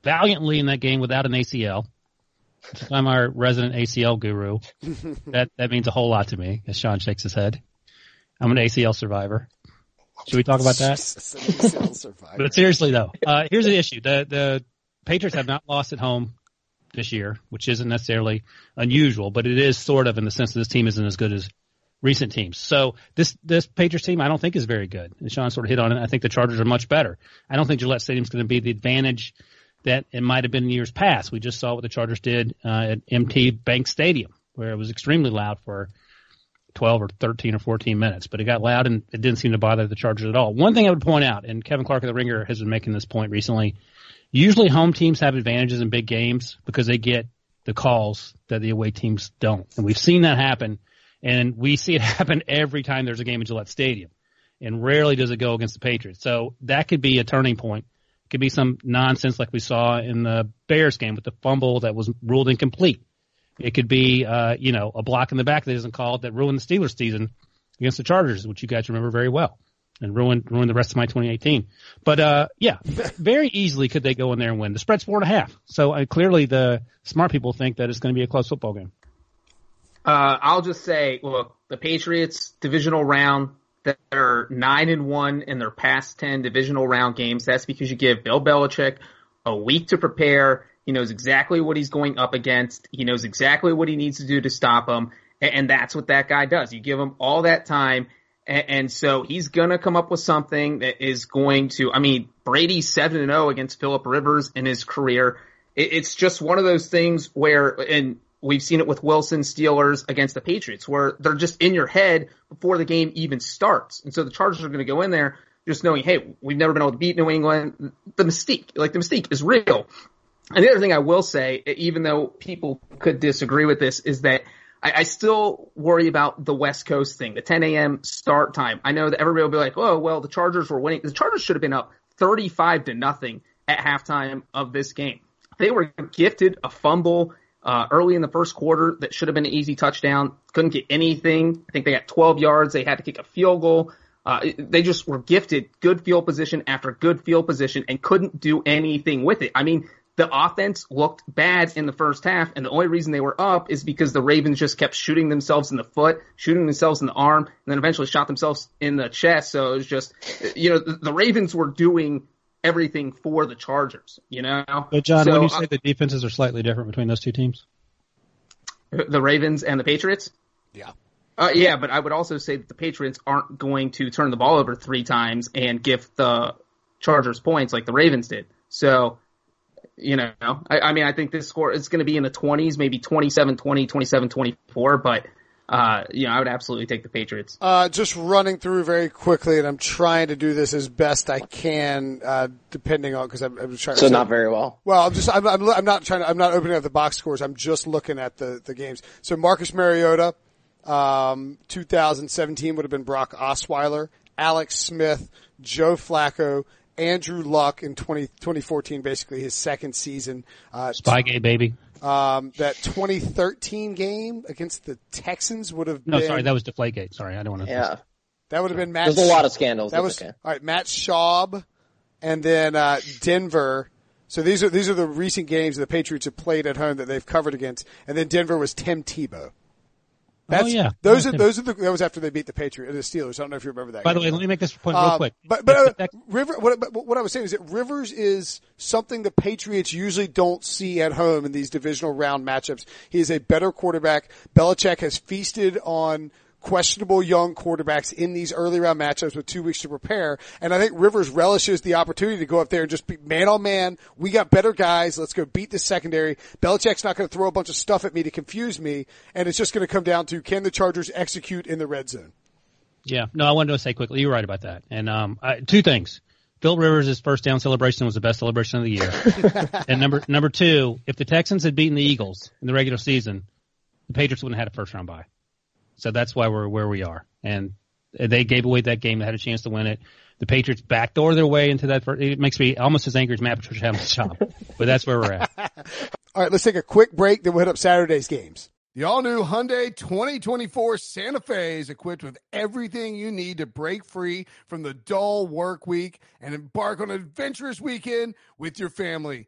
valiantly in that game without an ACL. I'm our resident ACL guru. that that means a whole lot to me, as Sean shakes his head. I'm an ACL survivor. Should we talk about that? Jesus, an ACL survivor. But seriously though, uh, here's the issue. The, the Patriots have not lost at home this year, which isn't necessarily unusual, but it is sort of in the sense that this team isn't as good as recent teams. So this, this Patriots team I don't think is very good. And Sean sort of hit on it. I think the Chargers are much better. I don't think Gillette Stadium's going to be the advantage that it might have been in years past. We just saw what the Chargers did uh, at MT Bank Stadium, where it was extremely loud for 12 or 13 or 14 minutes, but it got loud and it didn't seem to bother the Chargers at all. One thing I would point out, and Kevin Clark of the Ringer has been making this point recently, usually home teams have advantages in big games because they get the calls that the away teams don't. And we've seen that happen, and we see it happen every time there's a game at Gillette Stadium. And rarely does it go against the Patriots. So that could be a turning point. Could be some nonsense like we saw in the Bears game with the fumble that was ruled incomplete. It could be, uh, you know, a block in the back that isn't called that ruined the Steelers season against the Chargers, which you guys remember very well, and ruined ruined the rest of my 2018. But uh, yeah, very easily could they go in there and win. The spread's four and a half, so uh, clearly the smart people think that it's going to be a close football game. Uh, I'll just say, look, the Patriots divisional round, they're nine and one in their past ten divisional round games. That's because you give Bill Belichick a week to prepare. He knows exactly what he's going up against. He knows exactly what he needs to do to stop him, and, that's what that guy does. You give him all that time, And, so he's gonna come up with something that is going to, I mean, Brady's 7 and 0 against Philip Rivers in his career. It's just one of those things where, and we've seen it with Wilson Steelers against the Patriots where they're just in your head before the game even starts. And so the Chargers are going to go in there just knowing, hey, we've never been able to beat New England. The mystique, like the mystique is real. And the other thing I will say, even though people could disagree with this, is that I, I still worry about the West Coast thing, the 10 a.m. start time. I know that everybody will be like, oh, well, the Chargers were winning. The Chargers should have been up 35 to nothing at halftime of this game. They were gifted a fumble uh, early in the first quarter that should have been an easy touchdown. Couldn't get anything. I think they got 12 yards. They had to kick a field goal. Uh, they just were gifted good field position after good field position and couldn't do anything with it. I mean, the offense looked bad in the first half, and the only reason they were up is because the Ravens just kept shooting themselves in the foot, shooting themselves in the arm, and then eventually shot themselves in the chest. So it was just, you know, the, Ravens were doing everything for the Chargers, you know? But John, So, when you say uh, the defenses are slightly different between those two teams, the Ravens and the Patriots? Yeah. Uh, yeah, but I would also say that the Patriots aren't going to turn the ball over three times and give the Chargers points like the Ravens did. So, you know, I, I mean, I think this score is going to be in the 20s, maybe 27-20, 27-24, but, uh, you know, I would absolutely take the Patriots. Uh, just running through very quickly, and I'm trying to do this as best I can, uh, depending on because I'm, I'm trying. So not very well. Well, I'm just I'm, I'm I'm not trying to I'm not opening up the box scores. I'm just looking at the the games. So Marcus Mariota, um, 2017 would have been Brock Osweiler, Alex Smith, Joe Flacco, Andrew Luck in 20, 2014, basically his second season. Uh, Spygate baby. Um, that 2013 game against the Texans would have No, been No, sorry, that was Deflategate. Sorry, I don't want to. Yeah. that would have been Matt. There's a lot of scandals. That was okay. all right. Matt Schaub, and then uh, Denver. So these are these are the recent games the Patriots have played at home that they've covered against, and then Denver was Tim Tebow. That's, Oh, yeah. those are those are the that was after they beat the Patriots, the Steelers. I don't know if you remember that. By the way, let me make this point real Um, quick. But but uh, River, what, but what I was saying is that Rivers is something the Patriots usually don't see at home in these divisional round matchups. He is a better quarterback. Belichick has feasted on questionable young quarterbacks in these early round matchups with two weeks to prepare. And I think Rivers relishes the opportunity to go up there and just be man on man. We got better guys. Let's go beat this secondary. Belichick's not going to throw a bunch of stuff at me to confuse me. And it's just going to come down to can the Chargers execute in the red zone? Yeah, no, I wanted to say quickly. You're right about that. And um, I, two things. Phil Rivers' first down celebration was the best celebration of the year. and number number two, if the Texans had beaten the Eagles in the regular season, the Patriots wouldn't have had a first round bye. So that's why we're where we are. And they gave away that game. They had a chance to win it. The Patriots backdoor their way into that. First, it makes me almost as angry as Matt Patricia having the job. But that's where we're at. All right, let's take a quick break, then we'll hit up Saturday's games. The all new Hyundai 2024 Santa Fe is equipped with everything you need to break free from the dull work week and embark on an adventurous weekend with your family.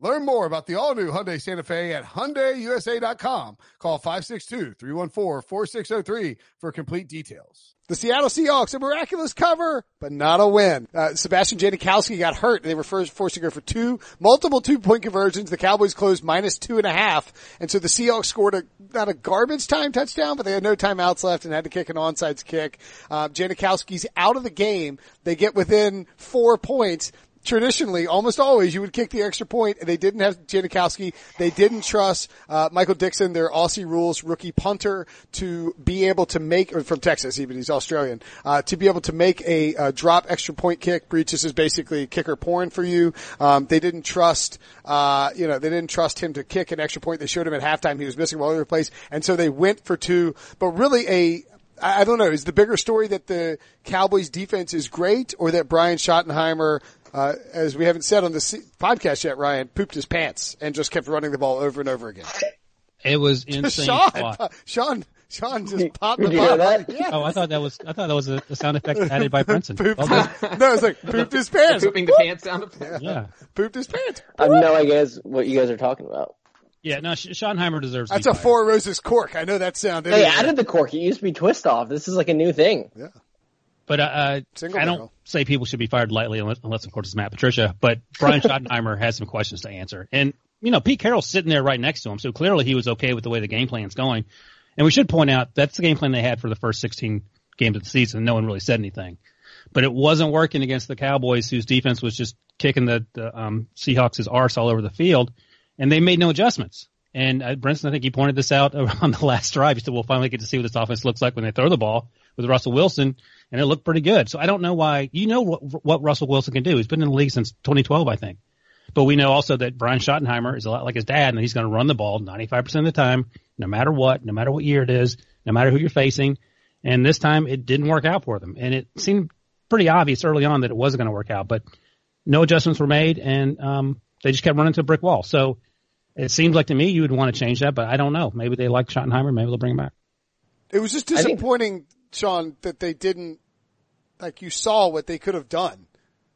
Learn more about the all-new Hyundai Santa Fe at HyundaiUSA.com. Call 562-314-4603 for complete details. The Seattle Seahawks, a miraculous cover, but not a win. Uh, Sebastian Janikowski got hurt. They were forced to go for two, multiple two point conversions. The Cowboys closed minus two and a half. And so the Seahawks scored a, not a garbage time touchdown, but they had no timeouts left and had to kick an onside kick. Uh, Janikowski's out of the game. They get within four points. Traditionally, almost always, you would kick the extra point, and they didn't have Janikowski. They didn't trust uh, Michael Dickson, their Aussie rules rookie punter, to be able to make, or from Texas, even he's Australian, uh, to be able to make a, uh drop extra point kick. Breech's is basically kicker porn for you. Um, they didn't trust, uh, you know, they didn't trust him to kick an extra point. They showed him at halftime he was missing all over the place, and so they went for two. But really, a I don't know. Is the bigger story that the Cowboys defense is great or that Brian Schottenheimer uh, as we haven't said on this podcast yet, Ryan pooped his pants and just kept running the ball over and over again. It was insane. Sean, Sean, Sean just popped the Did you hear ball. that? Yeah. Oh, I thought that was I thought that was a, a sound effect added by Brinson. Pooped. Well done. no, it's like pooped his pants. Pooping the pants sound effect. Yeah, Pooped his pants. I have no idea what you guys are talking about. yeah. No, Sch- Schottenheimer deserves. to That's a fired. Four Roses cork. I know that sound. They anyway. added the cork. It used to be twist off. This is like a new thing. But uh, uh, Single I don't say people should be fired lightly unless, unless of course it's Matt Patricia. But Brian Schottenheimer has some questions to answer, and you know Pete Carroll's sitting there right next to him, so clearly he was okay with the way the game plan's going. And we should point out that's the game plan they had for the first 16 games of the season. No one really said anything, but it wasn't working against the Cowboys, whose defense was just kicking the, the um, Seahawks' arse all over the field, and they made no adjustments. And uh, Brinson, I think he pointed this out on the last drive. He said, "We'll finally get to see what this offense looks like when they throw the ball with Russell Wilson." And it looked pretty good. So I don't know why. You know what, what Russell Wilson can do. He's been in the league since 2012, I think. But we know also that Brian Schottenheimer is a lot like his dad, and he's going to run the ball 95% of the time, no matter what, no matter what year it is, no matter who you're facing. And this time it didn't work out for them. And it seemed pretty obvious early on that it wasn't going to work out, but no adjustments were made and, um, they just kept running to a brick wall. So it seems like to me you would want to change that, but I don't know. Maybe they like Schottenheimer. Maybe they'll bring him back. It was just I think- disappointing, Sean, that they didn't, like you saw what they could have done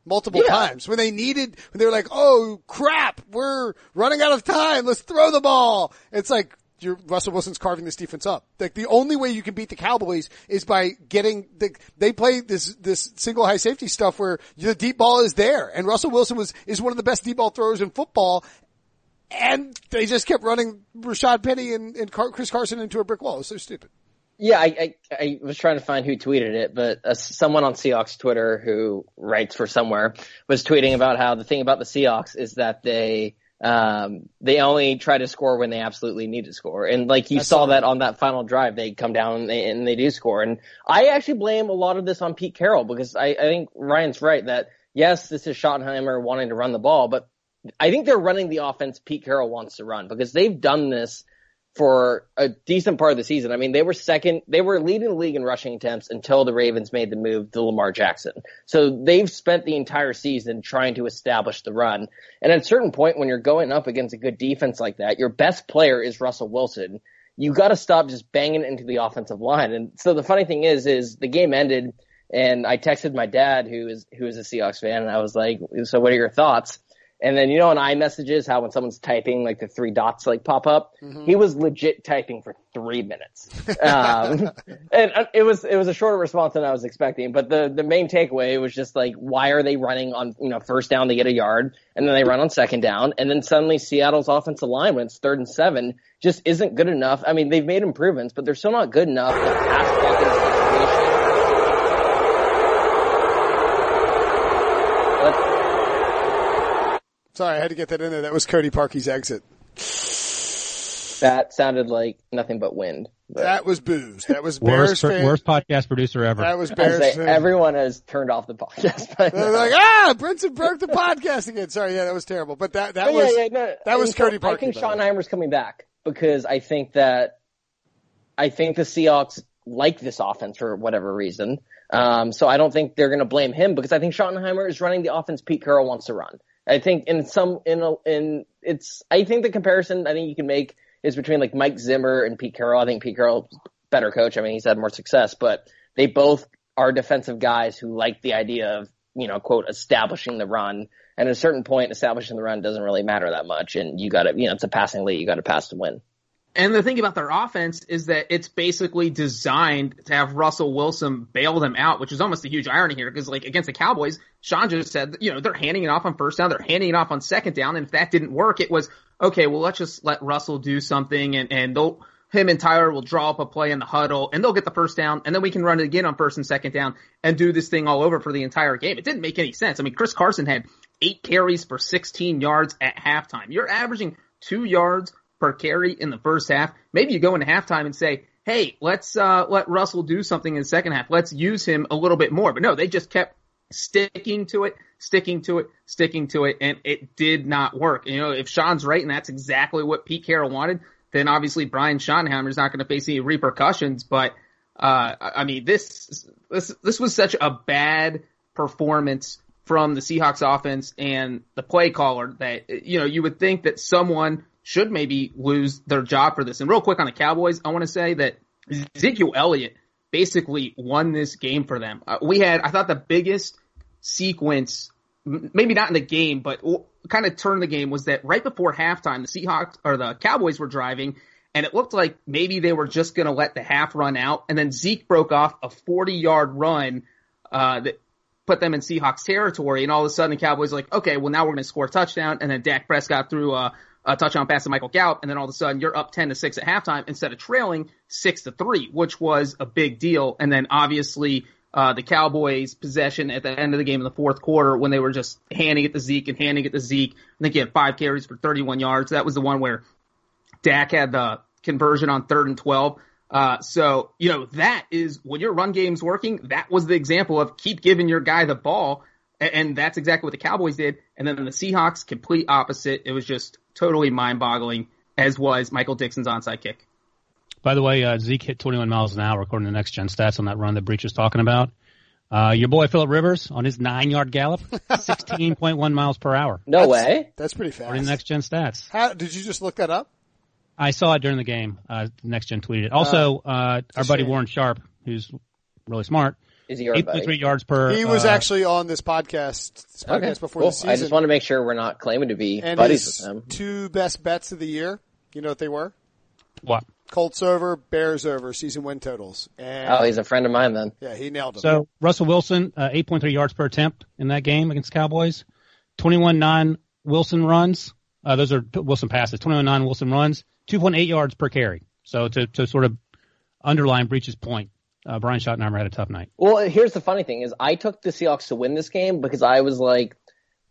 multiple Yeah. times when they needed, when they were like, oh crap, we're running out of time, let's throw the ball. It's like, you're, Russell Wilson's carving this defense up. Like the only way you can beat the Cowboys is by getting the, they play this, this single high safety stuff where the deep ball is there and Russell Wilson was, is one of the best deep ball throwers in football and they just kept running Rashaad Penny and, and Car- Chris Carson into a brick wall. It was so stupid. Yeah, I, I, I was trying to find who tweeted it, but uh, someone on Seahawks Twitter who writes for somewhere was tweeting about how the thing about the Seahawks is that they um, they only try to score when they absolutely need to score, and like you saw saw that on that final drive, they come down and they, and they do score. And I actually blame a lot of this on Pete Carroll because I, I think Ryan's right that yes, this is Schottenheimer wanting to run the ball, but I think they're running the offense Pete Carroll wants to run because they've done this for a decent part of the season. I mean, they were second, they were leading the league in rushing attempts until the Ravens made the move to Lamar Jackson. So they've spent the entire season trying to establish the run. And at a certain point, when you're going up against a good defense like that, your best player is Russell Wilson. You got to stop just banging into the offensive line. And so the funny thing is, is the game ended and I texted my dad who is, who is a Seahawks fan and I was like, so what are your thoughts? And then you know on iMessages how when someone's typing like the three dots like pop up, he was legit typing for three minutes. Um, and uh, it was it was a shorter response than I was expecting. But the the main takeaway was just like why are they running on you know first down they get a yard and then they run on second down and then suddenly Seattle's offensive line when it's third and seven just isn't good enough. I mean they've made improvements, but they're still not good enough to pass block in a situation. But Sorry, I had to get that in there. That was Cody Parkey's exit. that sounded like nothing but wind. But That was booze. That was Bears Worst, fan. worst podcast producer ever. That was I Bears say fan. everyone has turned off the podcast. They're like, ah, Brinson broke the podcast again. Sorry, yeah, that was terrible. But that that Oh, was yeah, yeah, no, that was I think- Cody Parkey. I think by the way. Schottenheimer's coming back because I think that I think the Seahawks like this offense for whatever reason. Um, so I don't think they're going to blame him because I think Schottenheimer is running the offense Pete Carroll wants to run. I think in some in a, in it's I think the comparison I think you can make is between like Mike Zimmer and Pete Carroll. I think Pete Carroll better coach. I mean, he's had more success, but they both are defensive guys who like the idea of you know quote establishing the run. And at a certain point, establishing the run doesn't really matter that much, and you got to you know it's a passing league. You got to pass to win. And the thing about their offense is that it's basically designed to have Russell Wilson bail them out, which is almost a huge irony here because like against the Cowboys, Sean just said, you know, they're handing it off on first down, they're handing it off on second down. And if that didn't work, it was, okay, well, let's just let Russell do something and, and they'll, him and Tyler will draw up a play in the huddle and they'll get the first down and then we can run it again on first and second down and do this thing all over for the entire game. It didn't make any sense. I mean, Chris Carson had eight carries for 16 yards at halftime. You're averaging two yards per carry in the first half. Maybe you go into halftime and say, Hey, let's, uh, let Russell do something in the second half. Let's use him a little bit more. But no, they just kept sticking to it, sticking to it, sticking to it, and it did not work. You know, if Sean's right and that's exactly what Pete Carroll wanted, then obviously Brian Schottenheimer is not going to face any repercussions. But uh, I mean, this this this was such a bad performance from the Seahawks offense and the play caller that you know you would think that someone should maybe lose their job for this. And real quick on the Cowboys, I want to say that Ezekiel Elliott basically won this game for them. Uh, we had, I thought, the biggest sequence, maybe not in the game, but kind of turned the game was that right before halftime, the Seahawks or the Cowboys were driving and it looked like maybe they were just going to let the half run out. And then Zeke broke off a 40 yard run, uh, that put them in Seahawks territory. And all of a sudden the Cowboys were like, okay, well now we're going to score a touchdown. And then Dak Prescott threw a, a touchdown pass to Michael Gallup. And then all of a sudden you're up 10 to 6 at halftime instead of trailing 6 to 3, which was a big deal. And then obviously, uh, the Cowboys possession at the end of the game in the fourth quarter when they were just handing it to Zeke and handing it to Zeke. I think he had five carries for 31 yards. That was the one where Dak had the conversion on third and 12. Uh, so, you know, that is when your run game's working, that was the example of keep giving your guy the ball. And that's exactly what the Cowboys did. And then the Seahawks, complete opposite. It was just totally mind boggling, as was Michael Dickson's onside kick. By the way, uh, Zeke hit 21 miles an hour according to the next gen stats on that run that Breech was talking about. Uh, your boy Philip Rivers on his nine yard gallop, 16.1 miles per hour. No That's- way. That's pretty fast. According to next gen stats. How, did you just look that up? I saw it during the game. Uh, next gen tweeted it. Also, uh, our buddy shame. Warren Sharp, who's really smart, Is he your buddy? 8.3 yards per. He was uh, actually on this podcast, this podcast Okay, before cool. the season. I just want to make sure we're not claiming to be and buddies his with him. two best bets of the year. You know what they were? what? Colts over, Bears over, season win totals. And Oh, he's a friend of mine then. yeah, he nailed them. So Russell Wilson, uh, 8.3 yards per attempt in that game against Cowboys. 21-9 Wilson runs. Uh, those are Wilson passes. 21-9 Wilson runs. 2.8 yards per carry. So to, to sort of underline Breech's point, uh, Brian Schottenheimer had a tough night. Well, here's the funny thing is I took the Seahawks to win this game because I was like,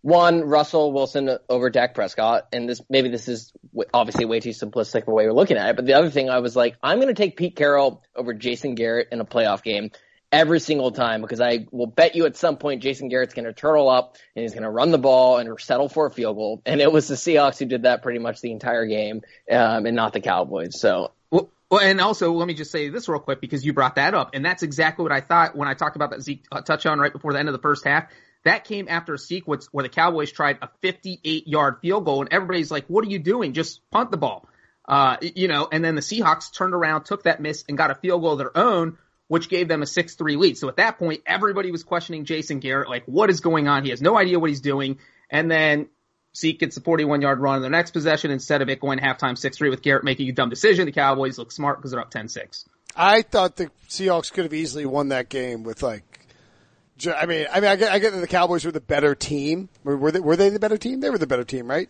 one, Russell Wilson over Dak Prescott, and this maybe this is obviously way too simplistic the way you're looking at it. But the other thing I was like, I'm going to take Pete Carroll over Jason Garrett in a playoff game every single time because I will bet you at some point Jason Garrett's going to turtle up and he's going to run the ball and settle for a field goal. And it was the Seahawks who did that pretty much the entire game, um, and not the Cowboys. So Well, and also let me just say this real quick because you brought that up, and that's exactly what I thought when I talked about that Zeke uh, touchdown right before the end of the first half. That came after a sequence where the Cowboys tried a 58 yard field goal, and everybody's like, "What are you doing? Just punt the ball." Uh, you know, and then the Seahawks turned around, took that miss, and got a field goal of their own, which gave them a 6-3 lead. So at that point, everybody was questioning Jason Garrett, like, what is going on? He has no idea what he's doing. And then Zeke gets a 41 yard run in the next possession instead of it going halftime 6-3 with Garrett making a dumb decision. The Cowboys look smart because they're up 10-6. I thought the Seahawks could have easily won that game with like. I mean, I mean, I get, I get that the Cowboys were the better team. Were they? Were they the better team? They were the better team, right?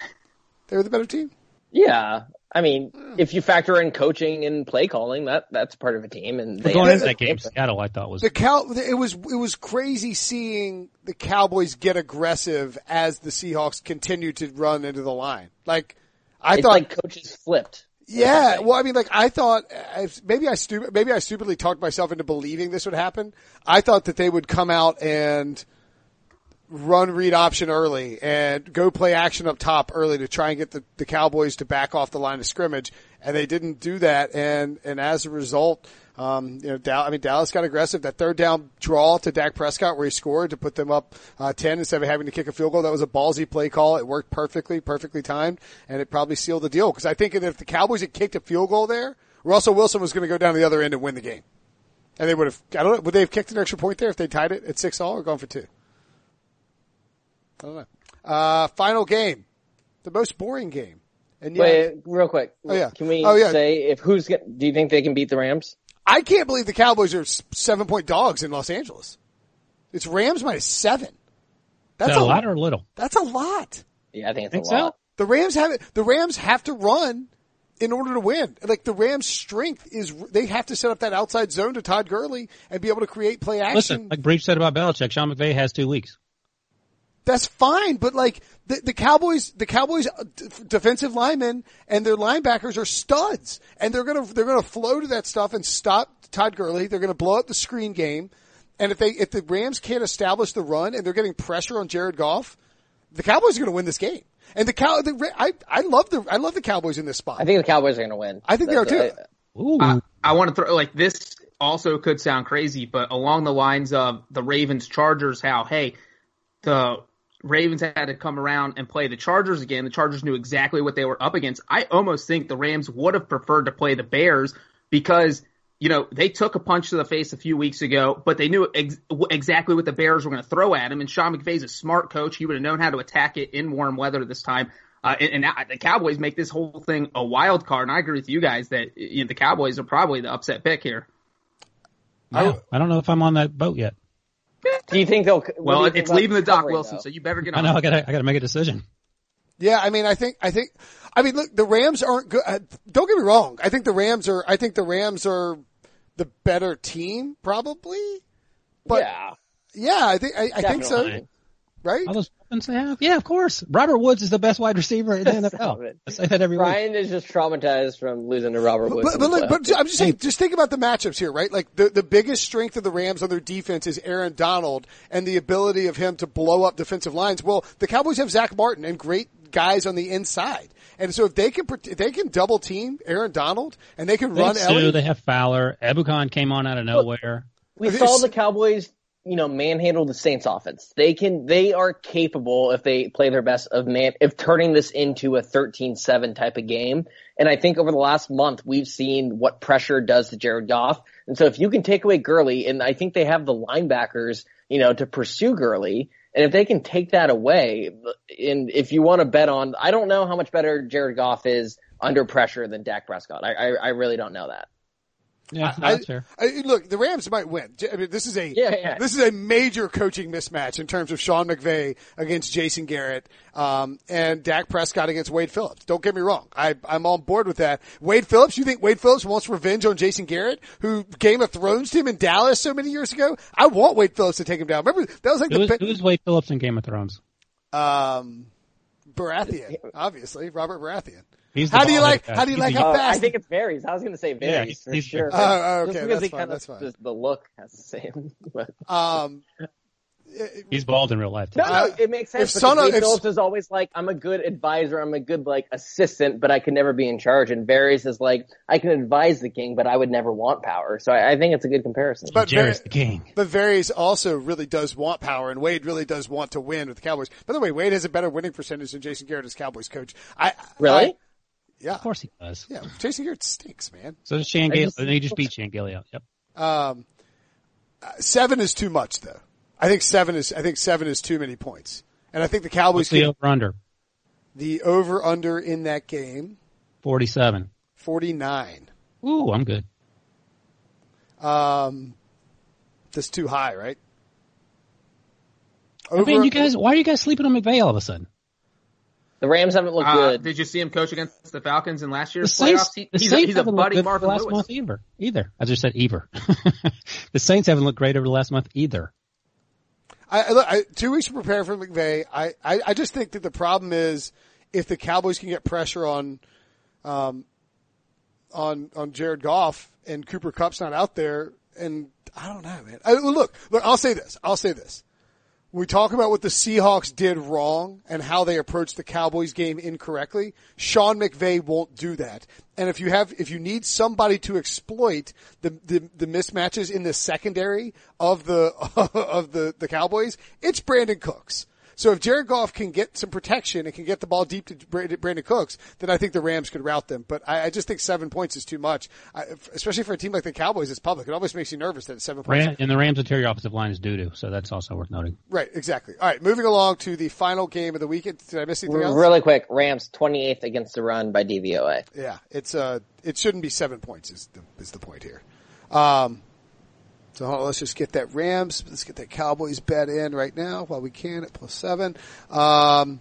They were the better team. Yeah, I mean, hmm. if you factor in coaching and play calling, that that's part of a team. And they Going into that game, Seattle, I thought was The cow. It was it was crazy seeing the Cowboys get aggressive as the Seahawks continued to run into the line. Like I It's thought, like coaches flipped. Yeah, well, I mean, like I thought, maybe I stupid, maybe I stupidly talked myself into believing this would happen. I thought that they would come out and run read option early and go play action up top early to try and get the, the Cowboys to back off the line of scrimmage, and they didn't do that. And and as a result, um, you know, Dal- I mean, Dallas got aggressive. That third down draw to Dak Prescott where he scored to put them up uh, ten instead of having to kick a field goal. That was a ballsy play call. It worked perfectly, perfectly timed, and it probably sealed the deal. Because I think if the Cowboys had kicked a field goal there, Russell Wilson was going to go down the other end and win the game. And they would have, I don't know, would they have kicked an extra point there if they tied it at six all or gone for two? I don't know. Uh, final game. The most boring game. And yet, Wait, real quick. Oh, yeah. Can we Oh, yeah. say if who's get, do you think they can beat the Rams? I can't believe the Cowboys are seven point dogs in Los Angeles. It's Rams minus seven. Is That's that a lot or little? That's a lot. Yeah, I think it's Think a so? lot. The Rams have the Rams have to run in order to win. Like the Rams' strength is they have to set up that outside zone to Todd Gurley and be able to create play action. Listen, like Breech said about Belichick, Sean McVay has two weeks. That's fine, but like the, the Cowboys, the Cowboys uh, d- defensive linemen and their linebackers are studs, and they're gonna they're gonna flow to that stuff and stop Todd Gurley. They're gonna blow up the screen game, and if they if the Rams can't establish the run and they're getting pressure on Jared Goff, the Cowboys are gonna win this game. And the cow, the, I I love the I love the Cowboys in this spot. I think the Cowboys are going to win. I think they are That's- too. Ooh. I, I want to throw like this also could sound crazy, but along the lines of the Ravens Chargers, how hey, the Ravens had to come around and play the Chargers again. The Chargers knew exactly what they were up against. I almost think the Rams would have preferred to play the Bears because you know they took a punch to the face a few weeks ago, but they knew ex- exactly what the Bears were going to throw at him. And Sean McVay's a smart coach; he would have known how to attack it in warm weather this time. Uh, and, and the Cowboys make this whole thing a wild card, and I agree with you guys that you know, the Cowboys are probably the upset pick here. Yeah, I don't know if I'm on that boat yet. Do you think they'll? what Well, think it's leaving the Doc Wilson, though? so you better get I on. know I gotta I gotta make a decision. Yeah, I mean, I think, I think, I mean, look, the Rams aren't good. Uh, don't get me wrong. I think the Rams are, I think the Rams are the better team, probably. But yeah, yeah, I think, I, I think so. Definitely. Right? All those weapons they have. Yeah, of course. Robert Woods is the best wide receiver in the Stop NFL. I say that every week. Brian is just traumatized from losing to Robert Woods. But, in but, look, but. I'm just saying, just think about the matchups here, right? Like the, the biggest strength of the Rams on their defense is Aaron Donald and the ability of him to blow up defensive lines. Well, the Cowboys have Zack Martin and great guys on the inside. And so if they can, if they can double team Aaron Donald and they can They run have Suh, Ellie, they have Fowler. Ebukam came on out of nowhere. we saw the Cowboys, you know, manhandle the Saints offense. They can, they are capable if they play their best of man, of turning this into a 13-7 type of game. And I think over the last month, we've seen what pressure does to Jared Goff. And so if you can take away Gurley, and I think they have the linebackers, you know, to pursue Gurley, and if they can take that away, and if you want to bet on, I don't know how much better Jared Goff is under pressure than Dak Prescott. I, I, I really don't know that. Yeah, I, that's fair. I- look, the Rams might win. I mean, this is a Yeah, yeah. this is a major coaching mismatch in terms of Sean McVay against Jason Garrett um, and Dak Prescott against Wade Phillips. Don't get me wrong, I, I'm on board with that. Wade Phillips, you think Wade Phillips wants revenge on Jason Garrett, who Game of Thrones him in Dallas so many years ago? I want Wade Phillips to take him down. Remember that was like Who the is, who is Wade Phillips in Game of Thrones? um, Baratheon, obviously Robert Baratheon. He's How do you like- guy. how do you He's like the- how Uh, I think it's Varys. I was going to say Yeah, Varys he's- for he's sure. Varys. Oh, oh, Just okay, because that's he fine, kind that's of fine. just the look has the same. But Um, He's bald in real life. Too. no, no, Uh, it makes sense. if because Son of- Wade if- Phillips is always like, I'm a good advisor, I'm a good like assistant, but I could never be in charge. And Varys is like, I can advise the king, but I would never want power. So I, I think it's a good comparison. But Jared's very- the king. But Varys also really does want power, and Wade really does want to win with the Cowboys. By the way, Wade has a better winning percentage than Jason Garrett as Cowboys coach. I really? I- yeah, Of course he does. yeah. Jason Garrett stinks, man. So does Shane I Gale. and he just beat Shane Gilliam. Yep. Um, uh, seven is too much, though. I think seven is. I think seven is too many points, and I think the Cowboys What's the over under? the over under in that game Forty-seven. forty nine. Ooh, I'm good. Um, that's too high, right? I mean, you guys, why are you guys sleeping on McVay all of a sudden? The Rams haven't looked Uh, good. did you see him coach against the Falcons in last The year's Saints, playoffs? He- the he's, a, Saints he's a haven't looked buddy good for Marvin the last Lewis. month either. Either. I just said either. the Saints haven't looked great over the last month either. I, I, I, two weeks to prepare for McVay. I, I, I just think that the problem is if the Cowboys can get pressure on, um, on on Jared Goff and Cooper Kupp's not out there, and I don't know, man. I, look, look, I'll say this. I'll say this. We talk about what the Seahawks did wrong and how they approached the Cowboys game incorrectly, Sean McVay won't do that. And if you have, if you need somebody to exploit the, the, the mismatches in the secondary of the, of the, the Cowboys, it's Brandin Cooks. So if Jared Goff can get some protection and can get the ball deep to Brandin Brandin Cooks, then I think the Rams could route them. But I, I just think seven points is too much, I, especially for a team like the Cowboys. It's public. It always makes you nervous that it's seven points. Ram, and the Rams' interior offensive line is doo doo, so that's also worth noting. Right, exactly. All right, moving along to the final game of the weekend. Did I miss anything else? Really quick, Rams 28th against the run by DVOA. Yeah, it's uh, it shouldn't be seven points. Is the is the point here? Um, so let's just get that Rams. Let's get that Cowboys bet in right now while we can at plus seven. Um,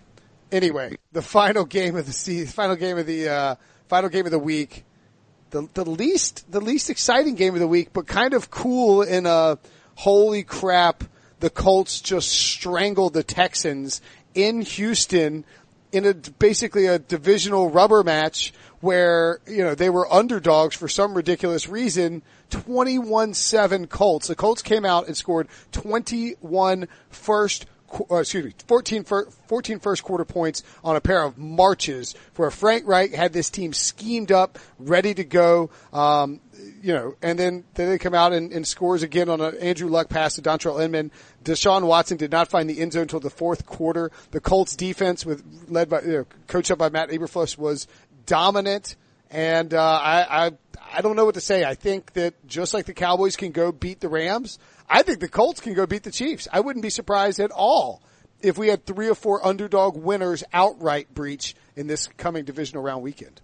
anyway, the final game of the season, final game of the uh, final game of the week. The the least the least exciting game of the week, but kind of cool in a holy crap. the Colts just strangled the Texans in Houston in a basically a divisional rubber match where you know they were underdogs for some ridiculous reason. 21-7 Colts. The Colts came out and scored 21 first uh, excuse me 14, 14 first quarter points on a pair of marches where Frank Reich had this team schemed up ready to go um, you know, and then, then they come out and, and scores again on an Andrew Luck pass to Dontrelle Inman. Deshaun Watson did not find the end zone until the fourth quarter. The Colts defense with led by, you know, coached up by Matt Eberflus was dominant. And, uh, I, I, I don't know what to say. I think that just like the Cowboys can go beat the Rams, I think the Colts can go beat the Chiefs. I wouldn't be surprised at all if we had three or four underdog winners outright Breech in this coming divisional round weekend.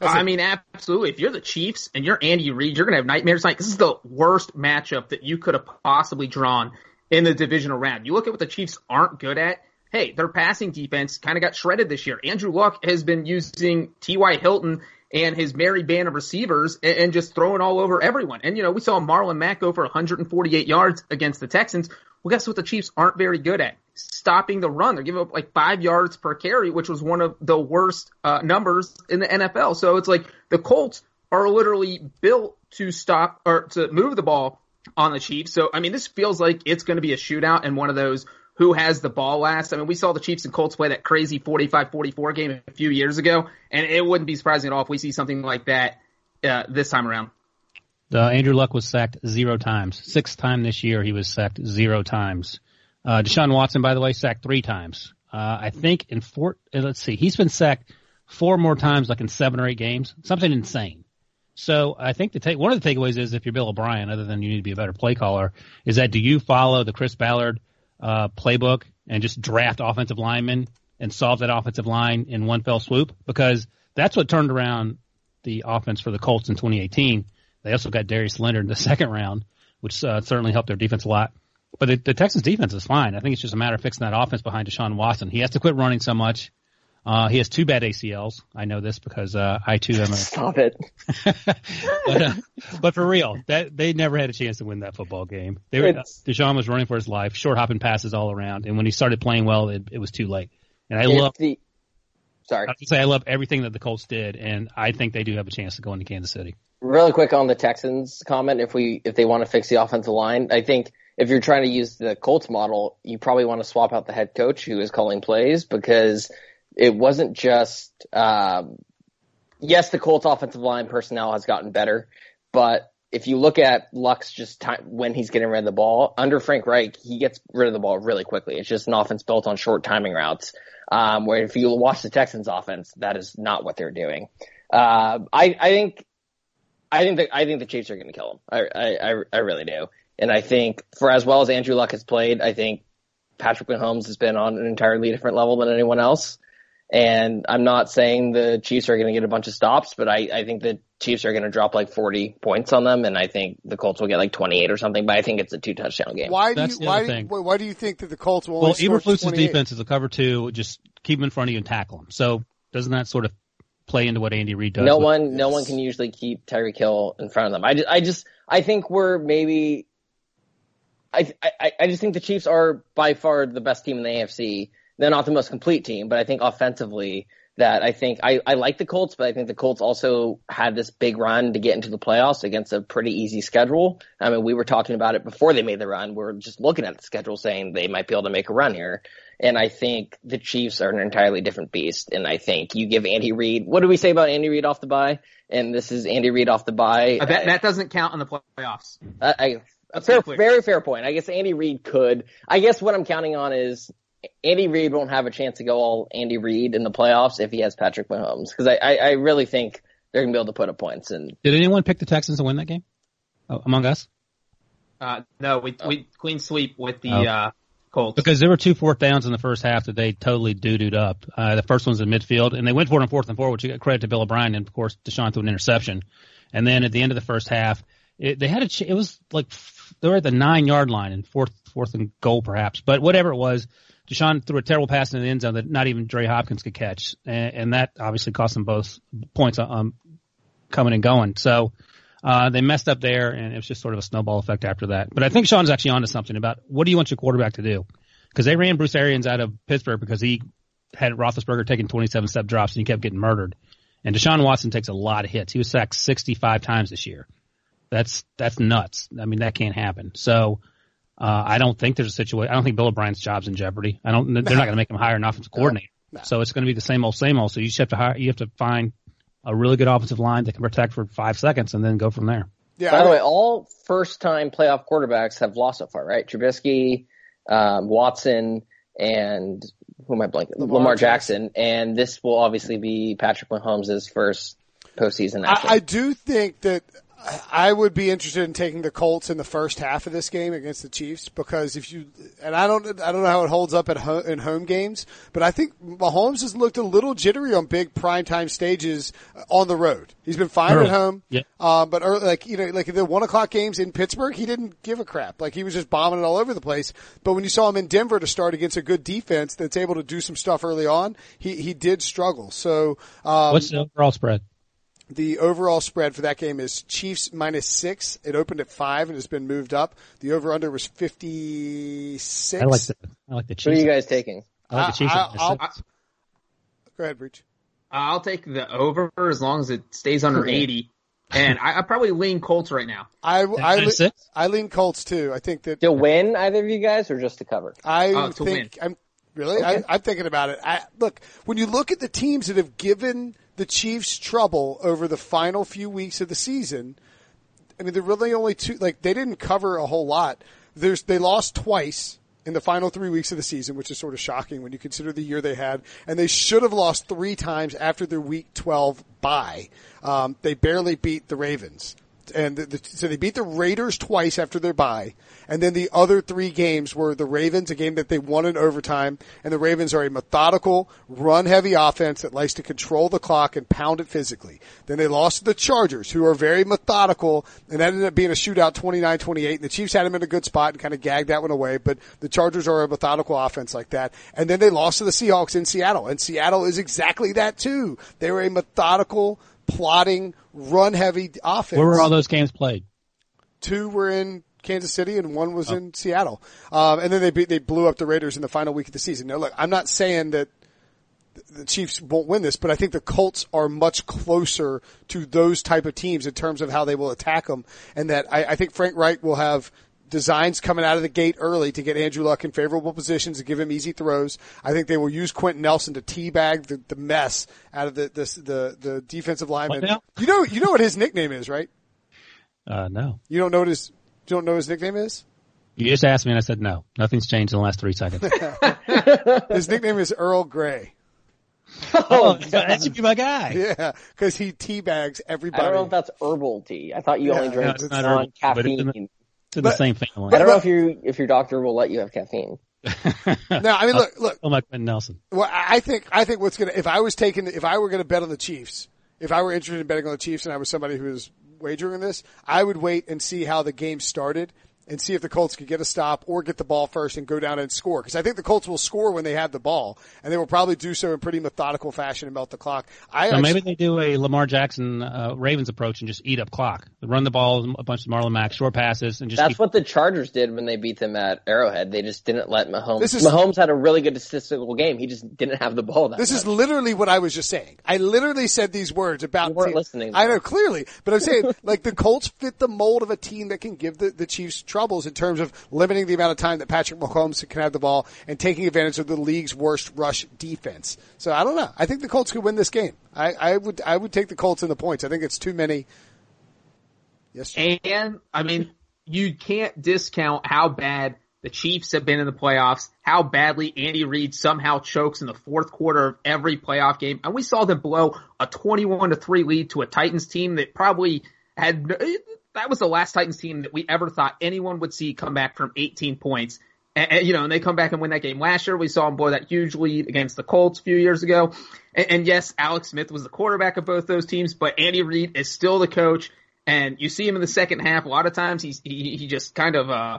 I mean, absolutely. If you're the Chiefs and you're Andy Reid, you're going to have nightmares tonight. This is the worst matchup that you could have possibly drawn in the divisional round. You look at what the Chiefs aren't good at. Hey, their passing defense kind of got shredded this year. Andrew Luck has been using T.Y. Hilton and his merry band of receivers and, and just throwing all over everyone. And, you know, we saw Marlon Mack go for 148 yards against the Texans. Well, guess what the Chiefs aren't very good at? Stopping the run. They're giving up like five yards per carry, which was one of the worst uh, numbers in the NFL. So it's like the Colts are literally built to stop or to move the ball on the Chiefs. So, I mean, this feels like it's going to be a shootout and one of those who has the ball last. I mean, we saw the Chiefs and Colts play that crazy 45-44 game a few years ago, and it wouldn't be surprising at all if we see something like that uh, this time around. Uh, Andrew Luck was sacked zero times. Sixth time this year he was sacked zero times. Uh, Deshaun Watson, by the way, sacked three times. Uh, I think in four, uh, let's see, he's been sacked four more times, like in seven or eight games. Something insane. So I think the take, one of the takeaways is if you're Bill O'Brien, other than you need to be a better play caller, is that do you follow the Chris Ballard uh, playbook and just draft offensive linemen and solve that offensive line in one fell swoop? Because that's what turned around the offense for the Colts in 2018 they also got Darius Leonard in the second round, which uh, certainly helped their defense a lot. But the, the Texans defense is fine. I think it's just a matter of fixing that offense behind Deshaun Watson. He has to quit running so much. Uh, he has two bad ACLs. I know this because uh, I too am a stop it. but, uh, but for real, that they never had a chance to win that football game. They were, Deshaun was running for his life, short hopping passes all around, and when he started playing well, it, it was too late. And I love the sorry, I say I love everything that the Colts did, and I think they do have a chance to go into Kansas City. Really quick on the Texans comment, if we if they want to fix the offensive line, I think if you're trying to use the Colts model, you probably want to swap out the head coach who is calling plays because it wasn't just um, yes, the Colts offensive line personnel has gotten better, but if you look at Luck's just time when he's getting rid of the ball under Frank Reich, he gets rid of the ball really quickly. It's just an offense built on short timing routes. Um, where if you watch the Texans offense, that is not what they're doing. Uh, I, I think I think that I think the Chiefs are going to kill him. I, I I really do. And I think for as well as Andrew Luck has played, I think Patrick Mahomes has been on an entirely different level than anyone else. And I'm not saying the Chiefs are going to get a bunch of stops, but I, I think the Chiefs are going to drop like 40 points on them, and I think the Colts will get like 28 or something. But I think it's a two touchdown game. Why do you why, do, why do you think that the Colts will? Well, Eberflus's defense is a cover two. Just keep them in front of you and tackle them. So doesn't that sort of play into what Andy Reid does. No one, no one can usually keep Tyreek Hill in front of them. I just, I just, I think we're maybe. I, I, I just think the Chiefs are by far the best team in the AFC. They're not the most complete team, but I think offensively that I think I, I like the Colts, but I think the Colts also had this big run to get into the playoffs against a pretty easy schedule. I mean, we were talking about it before they made the run. We are just looking at the schedule saying they might be able to make a run here. And I think the Chiefs are an entirely different beast. And I think you give Andy Reid, what do we say about Andy Reid off the bye? And this is Andy Reid off the bye. Uh, that, that doesn't count in the playoffs. I, I a fair, very fair point. I guess Andy Reid could. I guess what I'm counting on is Andy Reid won't have a chance to go all Andy Reid in the playoffs if he has Patrick Mahomes. Because I, I, I, really think they're going to be able to put up points. And Did anyone pick the Texans to win that game oh, among us? Uh, no, we, we clean sweep with the, oh. uh, Colts. Because there were two fourth downs in the first half that they totally doo-dooed up. Uh, the first one's in midfield, and they went for it on fourth and four, which you got credit to Bill O'Brien, and of course Deshaun threw an interception. And then at the end of the first half, it, they had a, ch- it was like, they were at the nine yard line and fourth, fourth and goal perhaps, but whatever it was, Deshaun threw a terrible pass in the end zone that not even Dre Hopkins could catch, and, and that obviously cost them both points um, coming and going. So Uh, they messed up there, and it was just sort of a snowball effect after that. But I think Sean's actually onto something about what do you want your quarterback to do? Because they ran Bruce Arians out of Pittsburgh because he had Roethlisberger taking 27 step drops and he kept getting murdered. And Deshaun Watson takes a lot of hits. He was sacked 65 times this year. That's that's nuts. I mean, that can't happen. So uh, I don't think there's a situation. I don't think Bill O'Brien's job's in jeopardy. I don't. They're not going to make him hire an offensive coordinator. No. So it's going to be the same old, same old. So you just have to hire. You have to find a really good offensive line that can protect for five seconds and then go from there. Yeah. By the way, all first time playoff quarterbacks have lost so far, right? Trubisky, um, Watson, and who am I blanking? Lamar Lamar, Jackson. Jackson. And this will obviously be Patrick Mahomes' first postseason. I, I do think that I would be interested in taking the Colts in the first half of this game against the Chiefs because if you and I don't I don't know how it holds up at ho- in home games, but I think Mahomes has looked a little jittery on big primetime stages on the road. He's been fine Early. at home, Yeah. uh, but early, like you know, like the one o'clock games in Pittsburgh, he didn't give a crap. Like he was just bombing it all over the place. But when you saw him in Denver to start against a good defense that's able to do some stuff early on, he he did struggle. So um, What's the overall spread? The overall spread for that game is Chiefs minus six. It opened at five and has been moved up. The over under was fifty six. I like the I like the Who are you guys taking? I like the Chiefs. I- at minus I'll- Go ahead, Breech. I'll take the over as long as it stays under 80. And I, I probably lean Colts right now. I I, le- I lean Colts too. I think that To win either of you guys or just to cover? I Uh, to think I'm really. I, I'm thinking about it. I, look, when you look at the teams that have given the Chiefs trouble over the final few weeks of the season, I mean, they're really only two. Like they didn't cover a whole lot. There's they lost twice in the final three weeks of the season, which is sort of shocking when you consider the year they had. And they should have lost three times after their Week 12 bye. Um, they barely beat the Ravens. And the, the, so they beat the Raiders twice after their bye. And then the other three games were the Ravens, a game that they won in overtime. And the Ravens are a methodical, run heavy offense that likes to control the clock and pound it physically. Then they lost to the Chargers, who are very methodical, and that ended up being a shootout 29-28. And the Chiefs had them in a good spot and kind of gagged that one away, but the Chargers are a methodical offense like that. And then they lost to the Seahawks in Seattle, and Seattle is exactly that too. They were a methodical, plotting, run heavy offense Where were all those games played? two were in Kansas City and one was in Seattle. Um, and then they beat, they blew up the Raiders in the final week of the season. Now look, I'm not saying that the Chiefs won't win this, but I think the Colts are much closer to those type of teams in terms of how they will attack them. And that I, I think Frank Reich will have designs coming out of the gate early to get Andrew Luck in favorable positions to give him easy throws. I think they will use Quenton Nelson to teabag the, the mess out of the, the, the, the defensive lineman. You know, you know what his nickname is, right? Uh, no. You don't know what his, you don't know what his nickname is? You just asked me and I said no. Nothing's changed in the last three seconds. His nickname is Earl Grey. oh, that should be my guy. Yeah, because he teabags everybody. I don't know if that's herbal tea. I thought you Yeah, only no, drank it's not non herbal, but it's in the- caffeine. It's in the But- same family. I don't know if you if your doctor will let you have caffeine. no, I mean, look, look. Oh, my Quenton Nelson. Well, I I think I think what's gonna if I was taking if I were gonna bet on the Chiefs, if I were interested in betting on the Chiefs and I was somebody who was wagering on this, I would wait and see how the game started and see if the Colts could get a stop or get the ball first and go down and score. Because I think the Colts will score when they have the ball, and they will probably do so in pretty methodical fashion and melt the clock. I So actually- maybe they do a Lamar Jackson uh, Ravens approach and just eat up clock. Run the ball, a bunch of Marlon Mack, short passes, and just That's keep, what the Chargers did when they beat them at Arrowhead. They just didn't let Mahomes. This is- Mahomes had a really good statistical game. He just didn't have the ball that This much. is literally what I was just saying. I literally said these words about. You weren't team- listening, I know clearly, but I'm saying like the Colts fit the mold of a team that can give the, the Chiefs troubles in terms of limiting the amount of time that Patrick Mahomes can have the ball and taking advantage of the league's worst rush defense. So I don't know. I think the Colts could win this game. I, I would I would take the Colts in the points. I think it's too many. Yes. And I mean, you can't discount how bad the Chiefs have been in the playoffs, how badly Andy Reid somehow chokes in the fourth quarter of every playoff game. And we saw them blow a 21 to 3 lead to a Titans team that probably had, that was the last Titans team that we ever thought anyone would see come back from 18 points. And, and, you know, and they come back and win that game last year. We saw them blow that huge lead against the Colts a few years ago. And, and yes, Alex Smith was the quarterback of both those teams, but Andy Reid is still the coach. And you see him in the second half. A lot of times he's, he, he just kind of, uh,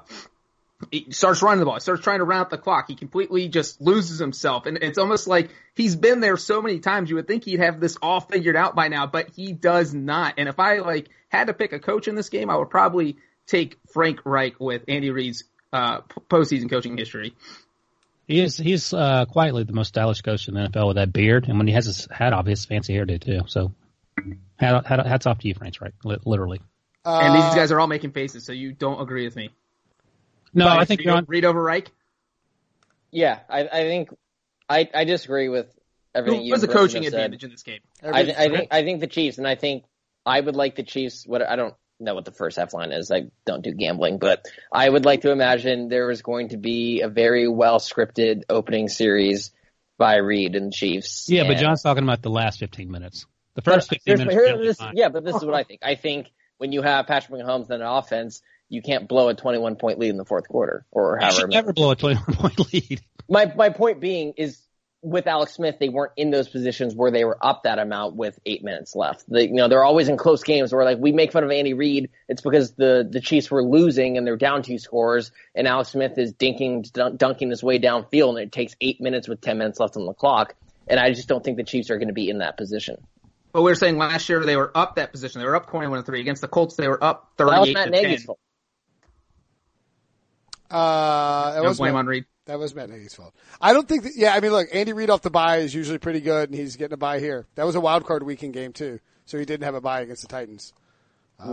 he starts running the ball, He starts trying to round up the clock. He completely just loses himself. And it's almost like he's been there so many times. You would think he'd have this all figured out by now, but he does not. And if I like had to pick a coach in this game, I would probably take Frank Reich with Andy Reid's uh, postseason coaching history. He is he's uh, quietly the most stylish coach in the NFL with that beard, and when he has his hat off, his fancy hairdo too. So, hat, hat, hats off to you, Frank Reich, literally. Uh, and these guys are all making faces, so you don't agree with me. No, But I think Reid, you're on. Reid over Reich. Yeah, I, I think I, I disagree with everything Who you was the and Brinson coaching have said. advantage in this game? I, I think I think the Chiefs, and I think I would like the Chiefs. What I don't know what the first half line is. I don't do gambling, but I would like to imagine there was going to be a very well scripted opening series by Reid and the Chiefs. Yeah, but John's talking about the last 15 minutes. The but first 15 minutes. here- this- yeah, but this is what I think. I think when you have Patrick Mahomes and an offense, you can't blow a 21 point lead in the fourth quarter or You however. should never blow a 21 point lead. my my point being is with Alex Smith, they weren't in those positions where they were up that amount with eight minutes left. They, you know, they're always in close games where like we make fun of Andy Reid. It's because the the Chiefs were losing and they're down two scores, and Alex Smith is dinking dun- dunking his way downfield, and it takes eight minutes with ten minutes left on the clock. And I just don't think the Chiefs are going to be in that position. But we were saying last year they were up that position. They were up 21 to 3. Against the Colts, they were up That was 38 Matt to Nagy's 10. fault. Uh, that No was blame Matt, on Reid. that was Matt Nagy's fault. I don't think that, yeah, I mean, look, Andy Reid off the bye is usually pretty good and he's getting a bye here. That was a wild card weekend game too. So he didn't have a bye against the Titans.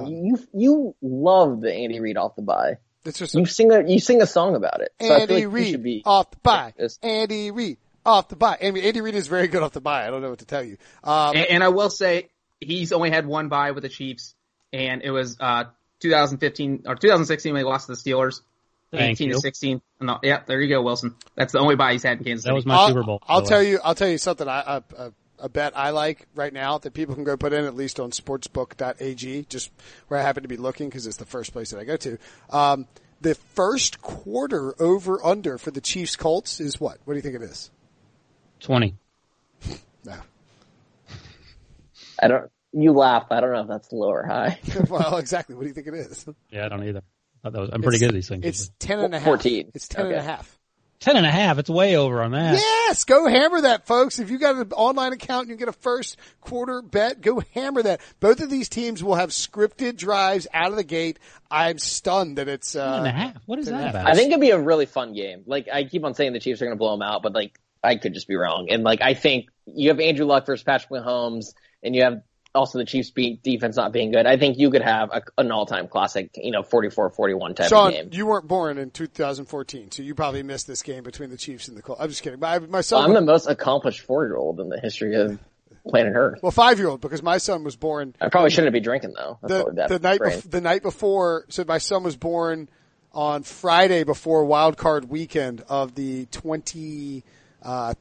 you you love the Andy Reid off the bye. It's just You sing a you sing a song about it. So Andy like you Reid be off the bye. Yes. Andy Reid off the bye. Andy, Andy Reid is very good off the bye. I don't know what to tell you. Um, And, and I will say he's only had one bye with the Chiefs, and it was uh 2015 or 2016 when they lost to the Steelers. Thank 18 you. to 16. No, yeah, there you go, Wilson. That's the only buy he's had in Kansas That was my I'll, Super Bowl. I'll tell way. you. I'll tell you something. I, a, a, a bet I like right now that people can go put in at least on sportsbook.ag, just where I happen to be looking because it's the first place that I go to. Um, the first quarter over under for the Chiefs Colts is what? What do you think it is? 20. No. I don't. You laugh. I don't know if that's low or high. well, exactly. What do you think it is? Yeah, I don't either. I thought that was, I'm pretty good at these things. It's ten and a half. 14. It's ten and a Okay. half. ten and a half. It's way over on that. Yes, go hammer that, folks. If you got an online account and you get a first quarter bet, go hammer that. Both of these teams will have scripted drives out of the gate. I'm stunned that it's uh, Ten and a half. What is ten and that a half. What is that about? I think it'd be a really fun game. Like I keep on saying the Chiefs are going to blow them out, but like I could just be wrong. And like I think you have Andrew Luck versus Patrick Mahomes, and you have also the Chiefs beat defense not being good. I think you could have a, an all-time classic, you know, 44-41 type Sean, of game. you weren't born in 2014, so you probably missed this game between the Chiefs and the Colts. I'm just kidding. My, my son, I'm the most accomplished four-year-old in the history of planet Earth. well, five year old, because my son was born I probably shouldn't be drinking though. That's the, the night bef- the night before. So my son was born on Friday before wild card weekend of the 2013 uh,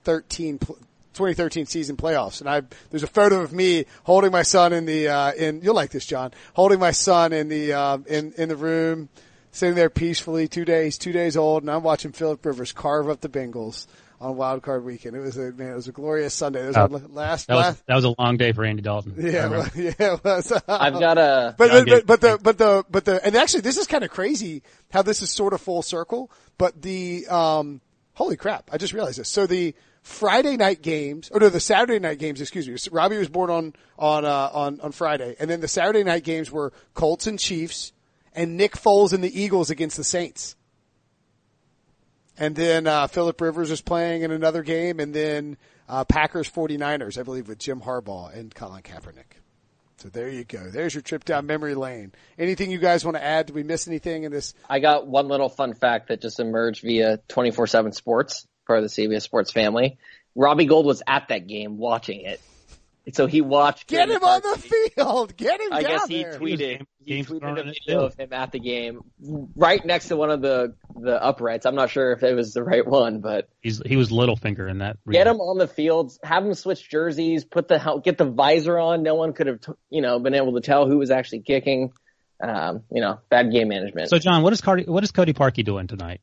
pl- 2013 season playoffs, and I there's a photo of me holding my son in the uh, in you'll like this, John, holding my son in the um, in in the room, sitting there peacefully, two days two days old, and I'm watching Philip Rivers carve up the Bengals on wild card weekend. It was a man, it was a glorious Sunday. It was Oh. last That was last. that was a long day for Andy Dalton. Yeah, well, yeah, it was. I've got a. But, Yeah, the, okay. but, but the but the but the and actually this is kind of crazy how this is sort of full circle. But the um holy crap! I just realized this. So the Friday night games, or no, the Saturday night games. Excuse me. Robbie was born on on uh, on on Friday, and then the Saturday night games were Colts and Chiefs, and Nick Foles and the Eagles against the Saints. And then uh, Philip Rivers is playing in another game, and then uh, Packers 49ers, I believe, with Jim Harbaugh and Colin Kaepernick. So there you go. There's your trip down memory lane. Anything you guys want to add? Did we miss anything in this? I got one little fun fact that just emerged via 24/7 Sports, part of the CBS Sports family. Robbie Gould was at that game watching it, so he watched. Get during him on part- the field. Get him I down guess he there. tweeted. Game- He game tweeted a video of him at the game, right next to one of the the uprights. I'm not sure if it was the right one, but He's he was Littlefinger in that. get him on the field, have him switch jerseys, put the hel- get the visor on. No one could have, you know, been able to tell who was actually kicking. Um, you know, bad game management. So John, what is Cody, what is Cody Parkey doing tonight?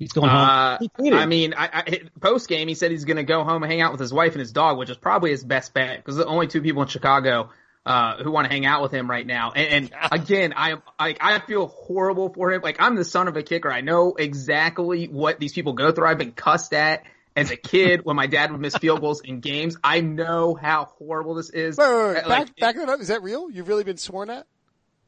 He's going home. Uh, He. I mean, I, I, post game, he said he's going to go home and hang out with his wife and his dog, which is probably his best bet because the only two people in Chicago uh, who want to hang out with him right now. And, and again, I like I feel horrible for him. Like I'm the son of a kicker. I know exactly what these people go through. I've been cussed at as a kid when my dad would miss field goals in games. I know how horrible this is. Wait, wait, wait. Like, back, back that up. Is that real? You've really been sworn at?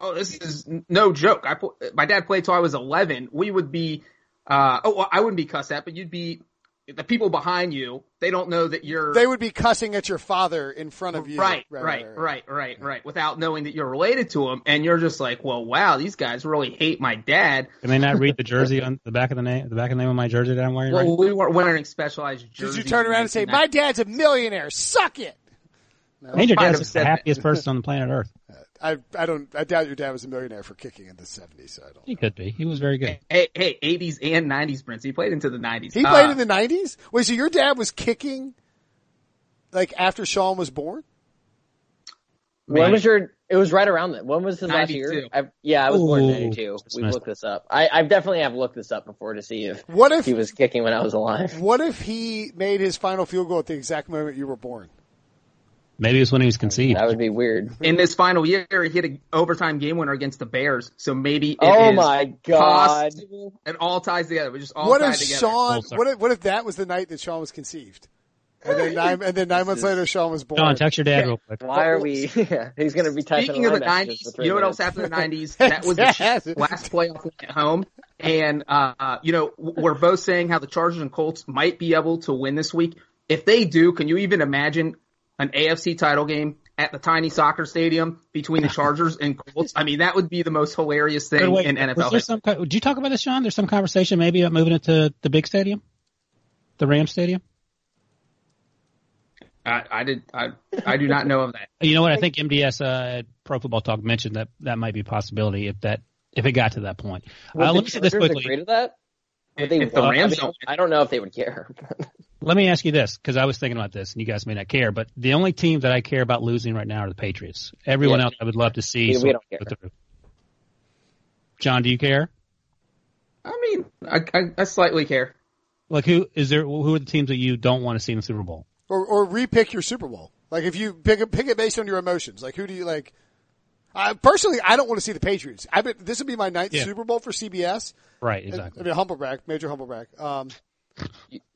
Oh, this is no joke. I my dad played till I was 11. We would be, uh, oh, well, I wouldn't be cussed at, but you'd be the people behind you. They don't know that you're They would be cussing at your father in front of you. right, right, right, right, right, without knowing that you're related to him, and you're just like, well, wow, these guys really hate my dad. Can they not read the jersey on the back of the name, the back of the name of my jersey that I'm wearing? Well, right? we weren't wearing specialized Did jerseys. you turn around and say, "My dad's a millionaire. Suck it"? Major might Dad's the happiest person on the planet Earth. I I don't. I doubt your dad was a millionaire for kicking in the '70s. So I don't. He could be. He was very good. Hey, hey, 80s and 90s Prince. He played into the 90s. He played Uh, in the '90s. Wait, so your dad was kicking like after Sean was born? When Man. was your? It was right around that. When was his last 92. year? I've, yeah, I was born in '92. We've looked this up. I, I definitely have looked this up before to see if What if he was kicking when I was alive. What if he made his final field goal at the exact moment you were born? Maybe it was when he was conceived. That would be weird. in this final year, he hit an overtime game winner against the Bears. So maybe it Oh is my god! possible. It all ties together. We just all What if together. Sean? Full circle. What if, what if that was the night that Sean was conceived, and then nine and then nine months later Sean was born? John, text your dad real quick. Why are we? Yeah, he's going to be typing. Speaking of the line messages for '90s, you know what else happened in the '90s? That was the last playoff at home. And uh, you know, we're both saying how the Chargers and Colts might be able to win this week. If they do, can you even imagine an AFC title game at the tiny soccer stadium between the Chargers and Colts? I mean, that would be the most hilarious thing wait, in was NFL. there some, did you talk about this, Sean? There's some conversation maybe about moving it to the big stadium, the Ram Stadium. I, I did. I I do not know of that. You know what? I think MDS uh, Pro Football Talk mentioned that that might be a possibility if that if it got to that point. Uh, let me say this quickly. Agree to that? Would they If the want- I, mean, don't- I don't know if they would care. Let me ask you this, because I was thinking about this, and you guys may not care, but the only team that I care about losing right now are the Patriots. Everyone Yeah. else, I would love to see. We- we don't care. through. John, do you care? I mean, I, I, I slightly care. Like, who is there? Who are the teams that you don't want to see in the Super Bowl? or or repick your Super Bowl. Like if you pick it, pick it based on your emotions. Like who do you like? I personally, I don't want to see the Patriots. I bet this would be my ninth Yeah. Super Bowl for CBS. Right, exactly. I exactly. mean, humble brag, major humble brag. Um,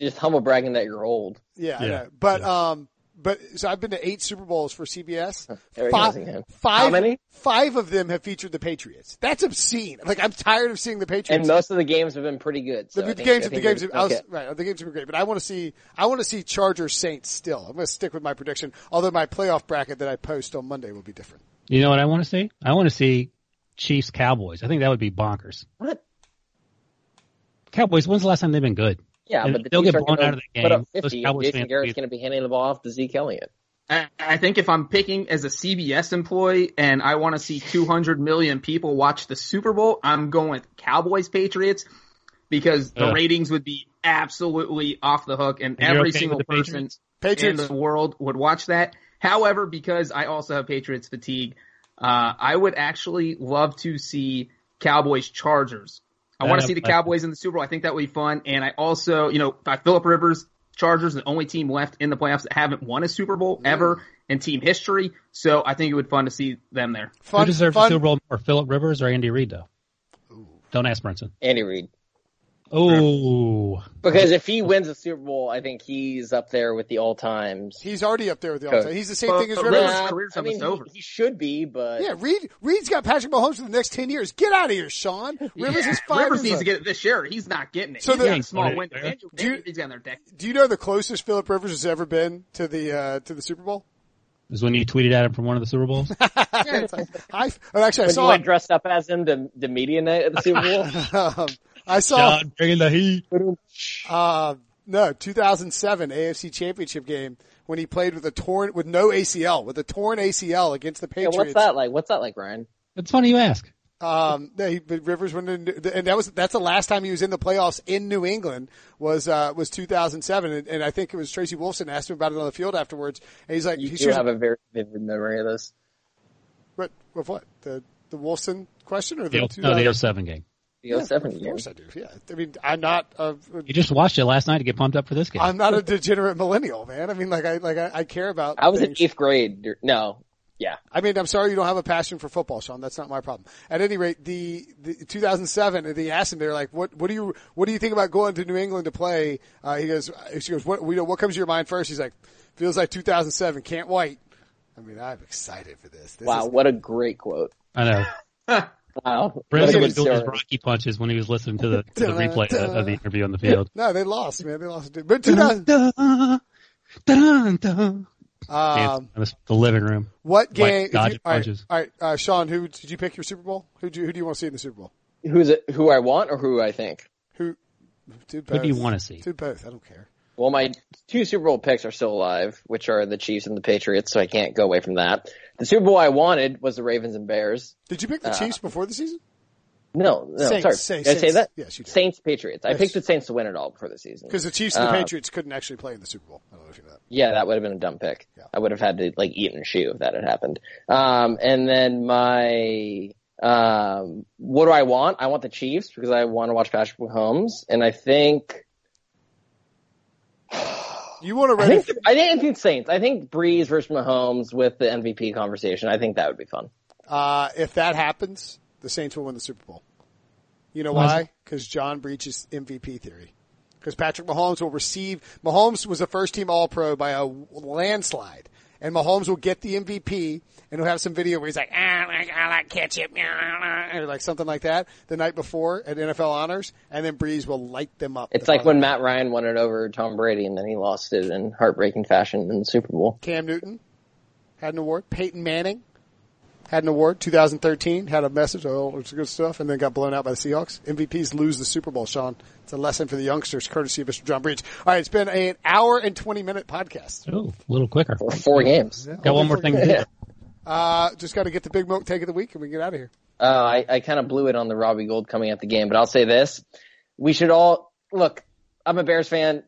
Just humble bragging that you're old. yeah, I Yeah. know. but um, but so I've been to eight Super Bowls for CBS. There he Five, goes again. five, How many? Five of them have featured the Patriots. That's obscene. Like I'm tired of seeing the Patriots. And most of the games have been pretty good. So the, I the think- games, the games, you're- I was, okay. right, the games have been great, but I want to see, I want to see Chargers Saints still. I'm going to stick with my prediction, although my playoff bracket that I post on Monday will be different. You know what I want to see? I want to see Chiefs Cowboys. I think that would be bonkers. What? Cowboys. When's the last time they've been good? Yeah, And but the they'll Chiefs get are blown out of the Put game. up Those 50. Cowboys Jason Garrett's going to be handing the ball off to Zeke Elliott. I, I think if I'm picking as a CBS employee and I want to see 200 million people watch the Super Bowl, I'm going with Cowboys Patriots because the Ugh. ratings would be absolutely off the hook and And every okay single person Patriots? Patriots. in the world would watch that. However, because I also have Patriots fatigue, uh, I would actually love to see Cowboys Chargers. I want to see the Cowboys in the Super Bowl. I think that would be fun. And I also, you know, by Philip Rivers, Chargers, the only team left in the playoffs that haven't won a Super Bowl ever in team history. So I think it would be fun to see them there. Who Fun, deserves fun, the Super Bowl more, Philip Rivers or Andy Reid, though? Don't ask Brinson. Andy Reid. Oh, Because if he wins the Super Bowl, I think he's up there with the all times. He's already up there with the all all He's the same But- thing as but Rivers. Rivers- I mean, over. he, he should be, but Yeah, Reid, Reid's got Patrick Mahomes for the next 10 years. Get out of here, Sean. Rivers is five Rivers needs to get it this year. He's not getting it. So He's the- got a small Right. window. Yeah. Andrew, Do you- Andrew Reid's got their deck. Do you know the closest Philip Rivers has ever been to the, uh, to the Super Bowl? is when you tweeted at him from one of the Super Bowls. I, oh, actually, I when you saw went him. dressed up as him to the media night at the Super Bowl. Um, I saw, John bringing the heat. uh, no, 2007 AFC Championship game when he played with a torn, with no ACL, with a torn ACL against the yeah, Patriots. what's that like? What's that like, Ryan? It's funny you ask. Um, no, he, but Rivers went in, and that was that's the last time he was in the playoffs in New England was uh, was 2007, and, and I think it was Tracy Wolfson asked him about it on the field afterwards, and he's like, You he do should have a very vivid memory of this. what with what the the Wolfson question or the The, no, the 07 game. The 07 Of year. course I do. Yeah, I mean I'm not a, You just watched it last night to get pumped up for this game. I'm not a degenerate millennial, man. I mean like I like I, I care about. I was in eighth grade. No, Yeah. I mean, I'm sorry you don't have a passion for football, Sean. That's not my problem. At any rate, the, the 2007, they asked him, they're like, what, what do you, what do you think about going to New England to play? Uh, he goes, she goes, what, we know, what comes to your mind first? He's like, feels like 2007, can't wait. I mean, I'm excited for this. this Wow, is- what a great quote. I know. Wow. Brandon What a was good doing his. Rocky punches when he was listening to the, to the replay of, of the interview on the field. no, they lost, man. They lost. But 2000, Dun, dun, dun. um, the, the living room. what game? if you- all right, punches. all right, uh, Sean, who did you pick your Super Bowl? Who do you, who do you want to see in the Super Bowl? Who's it, who I want or who I think? Who? Do Who do you want to see? Do both. I don't care. Well, my two Super Bowl picks are still alive, which are the Chiefs and the Patriots, so I can't go away from that. The Super Bowl I wanted was the Ravens and Bears. Did you pick the Uh, Chiefs before the season? No, no, Saints, sorry. Saints, Did I say that? Yes, you did. Saints, Patriots. I picked the Saints to win it all before the season. Because the Chiefs and the Uh, Patriots couldn't actually play in the Super Bowl. I don't know if you know that. Yeah, that would have been a dumb pick. Yeah. I would have had to like eat in a shoe if that had happened. Um, and then my um, what do I want? I want the Chiefs because I want to watch Patrick Mahomes, and I think You want to I think I didn't think Saints. I think Brees versus Mahomes with the MVP conversation. I think that would be fun. Uh, if that happens, the Saints will win the Super Bowl. You know Why why? Because John breaches MVP theory. Because Patrick Mahomes will receive. Mahomes was a first team All Pro by a landslide, and Mahomes will get the MVP, and he'll have some video where he's like, ah, like, I like ketchup, ah, ah," or like something like that the night before at NFL Honors, and then Brees will light them up. It's the like when Matt Ryan won it over Tom Brady, and then he lost it in heartbreaking fashion in the Super Bowl. Cam Newton had an award. Peyton Manning had an award. 2013 had a message. Oh, it's good stuff, and then got blown out by the Seahawks. MVPs lose the Super Bowl. Sean, it's a lesson for the youngsters, courtesy of Mr. John Breech. All right, it's been an hour and 20 minute podcast. Oh, a little quicker. For four games. Got one more thing to do. Uh, just got to get the big milk take of the week, and we can get out of here. Uh, I, I kind of blew it on the Robbie Gould coming at the game, but I'll say this. We should all, look, I'm a Bears fan.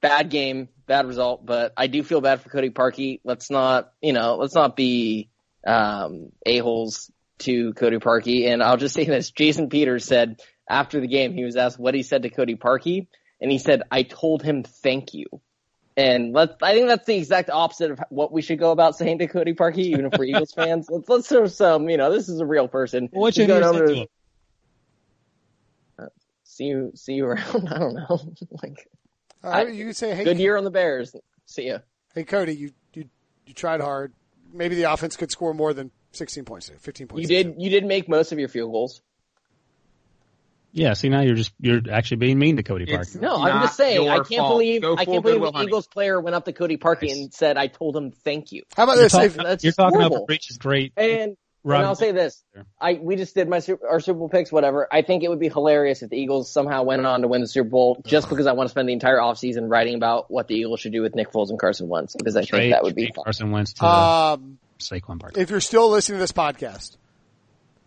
Bad game, bad result, but I do feel bad for Cody Parkey. Let's not, you know, let's not be, um, a-holes to Cody Parkey. And I'll just say this. Jason Peters said after the game, he was asked what he said to Cody Parkey, and he said, I told him thank you. And let's, I think that's the exact opposite of what we should go about saying to Cody Parkey, even if we're Eagles fans. Let's, let's throw some, you know, this is a real person. What He's you going gonna over to- to see you, see you around. I don't know. like, All right, you can say, hey, good year on the Bears. See ya. hey, Cody, you, you, you tried hard. Maybe the offense could score more than 16 points, 15 points. You did, you did make most of your field goals. Yeah, see now you're just you're actually being mean to Cody It's- Parker. No, I'm just saying. I can't fault. believe I can't believe Goodwill the Eagles player went up to Cody Parkey Nice. and said, "I told him thank you." How about You're this? talking, If- That's you're talking horrible. over Breech's great. And, Rob- and I'll say this: I we just did my Super- our Super Bowl picks, whatever. I think it would be hilarious if the Eagles somehow went on to win the Super Bowl, just because I want to spend the entire offseason writing about what the Eagles should do with Nick Foles and Carson Wentz, because I think that would be fun. Carson Wentz to um, Saquon Barkley. if you're still listening to this podcast,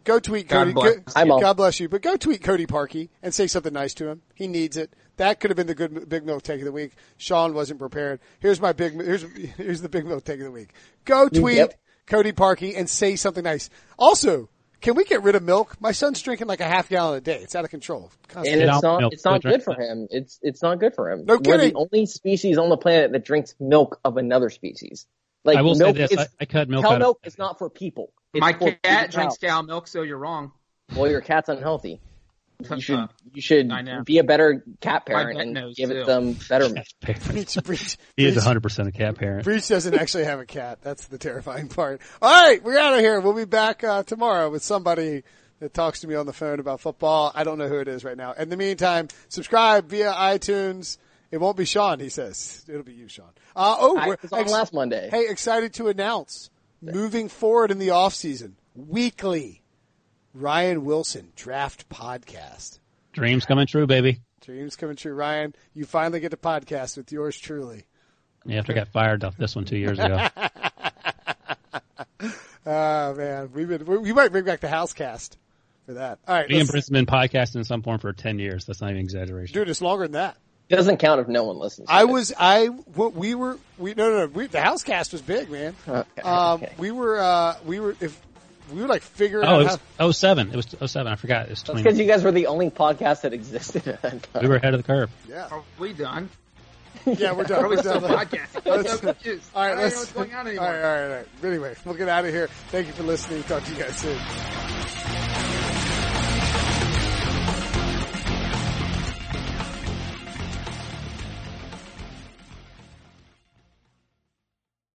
go tweet God Cody. bless go- God bless you, but go tweet Cody Parkey and say something nice to him. He needs it. That could have been the good big milk take of the week. Sean wasn't prepared. Here's my big. Here's here's the big milk take of the week. Go tweet Yep. Cody Parkey and say something nice. Also, can we get rid of milk? My son's drinking like a half gallon a day. It's out of control. And Constantly. Get it's not milk. it's not good for him. It's it's not good for him. No We're kidding. the only species on the planet that drinks milk of another species. Like I will say milk this: is I, I cut milk cow out. milk Of, is not for people. It's My cat drinks cow milk, so you're wrong. Well, your cat's unhealthy. You should Uh, you should be a better cat parent and give too. it some better. Breech, breech, he is 100 percent a cat parent. Breech doesn't actually have a cat. That's the terrifying part. All right, we're out of here. We'll be back uh, tomorrow with somebody that talks to me on the phone about football. I don't know who it is right now. In the meantime, subscribe via iTunes. It won't be Sean, he says. It'll be you, Sean. Uh, oh, I we're was on last Monday. Hey, excited to announce moving forward in the off season, weekly Ryan Wilson draft podcast. Dreams coming true, baby. Dreams coming true, Ryan. You finally get to podcast with yours truly. Yeah, after I got fired off this one two years ago. Oh man, we've been we, we might bring back the house cast for that. All right, Me and let's Prince have been podcasting in some form for 10 years. That's not even exaggeration. dude. It's longer than that. It Doesn't count if no one listens. I it. was I what we were we no no no we, the house cast was big man. Okay, Um, okay. we were uh we were if we were like figuring oh, out it how, was 07. It was 07. I forgot. It was That's 20. because you guys were the only podcast that existed at that time. we were ahead of the curve. yeah. Are we done? Yeah, we're done. Probably We're still done. podcasting. I'm so Let's- confused. All I don't let's. know what's going on all anymore. right, all right, all right. Anyway, we'll get out of here. Thank you for listening. Talk to you guys soon.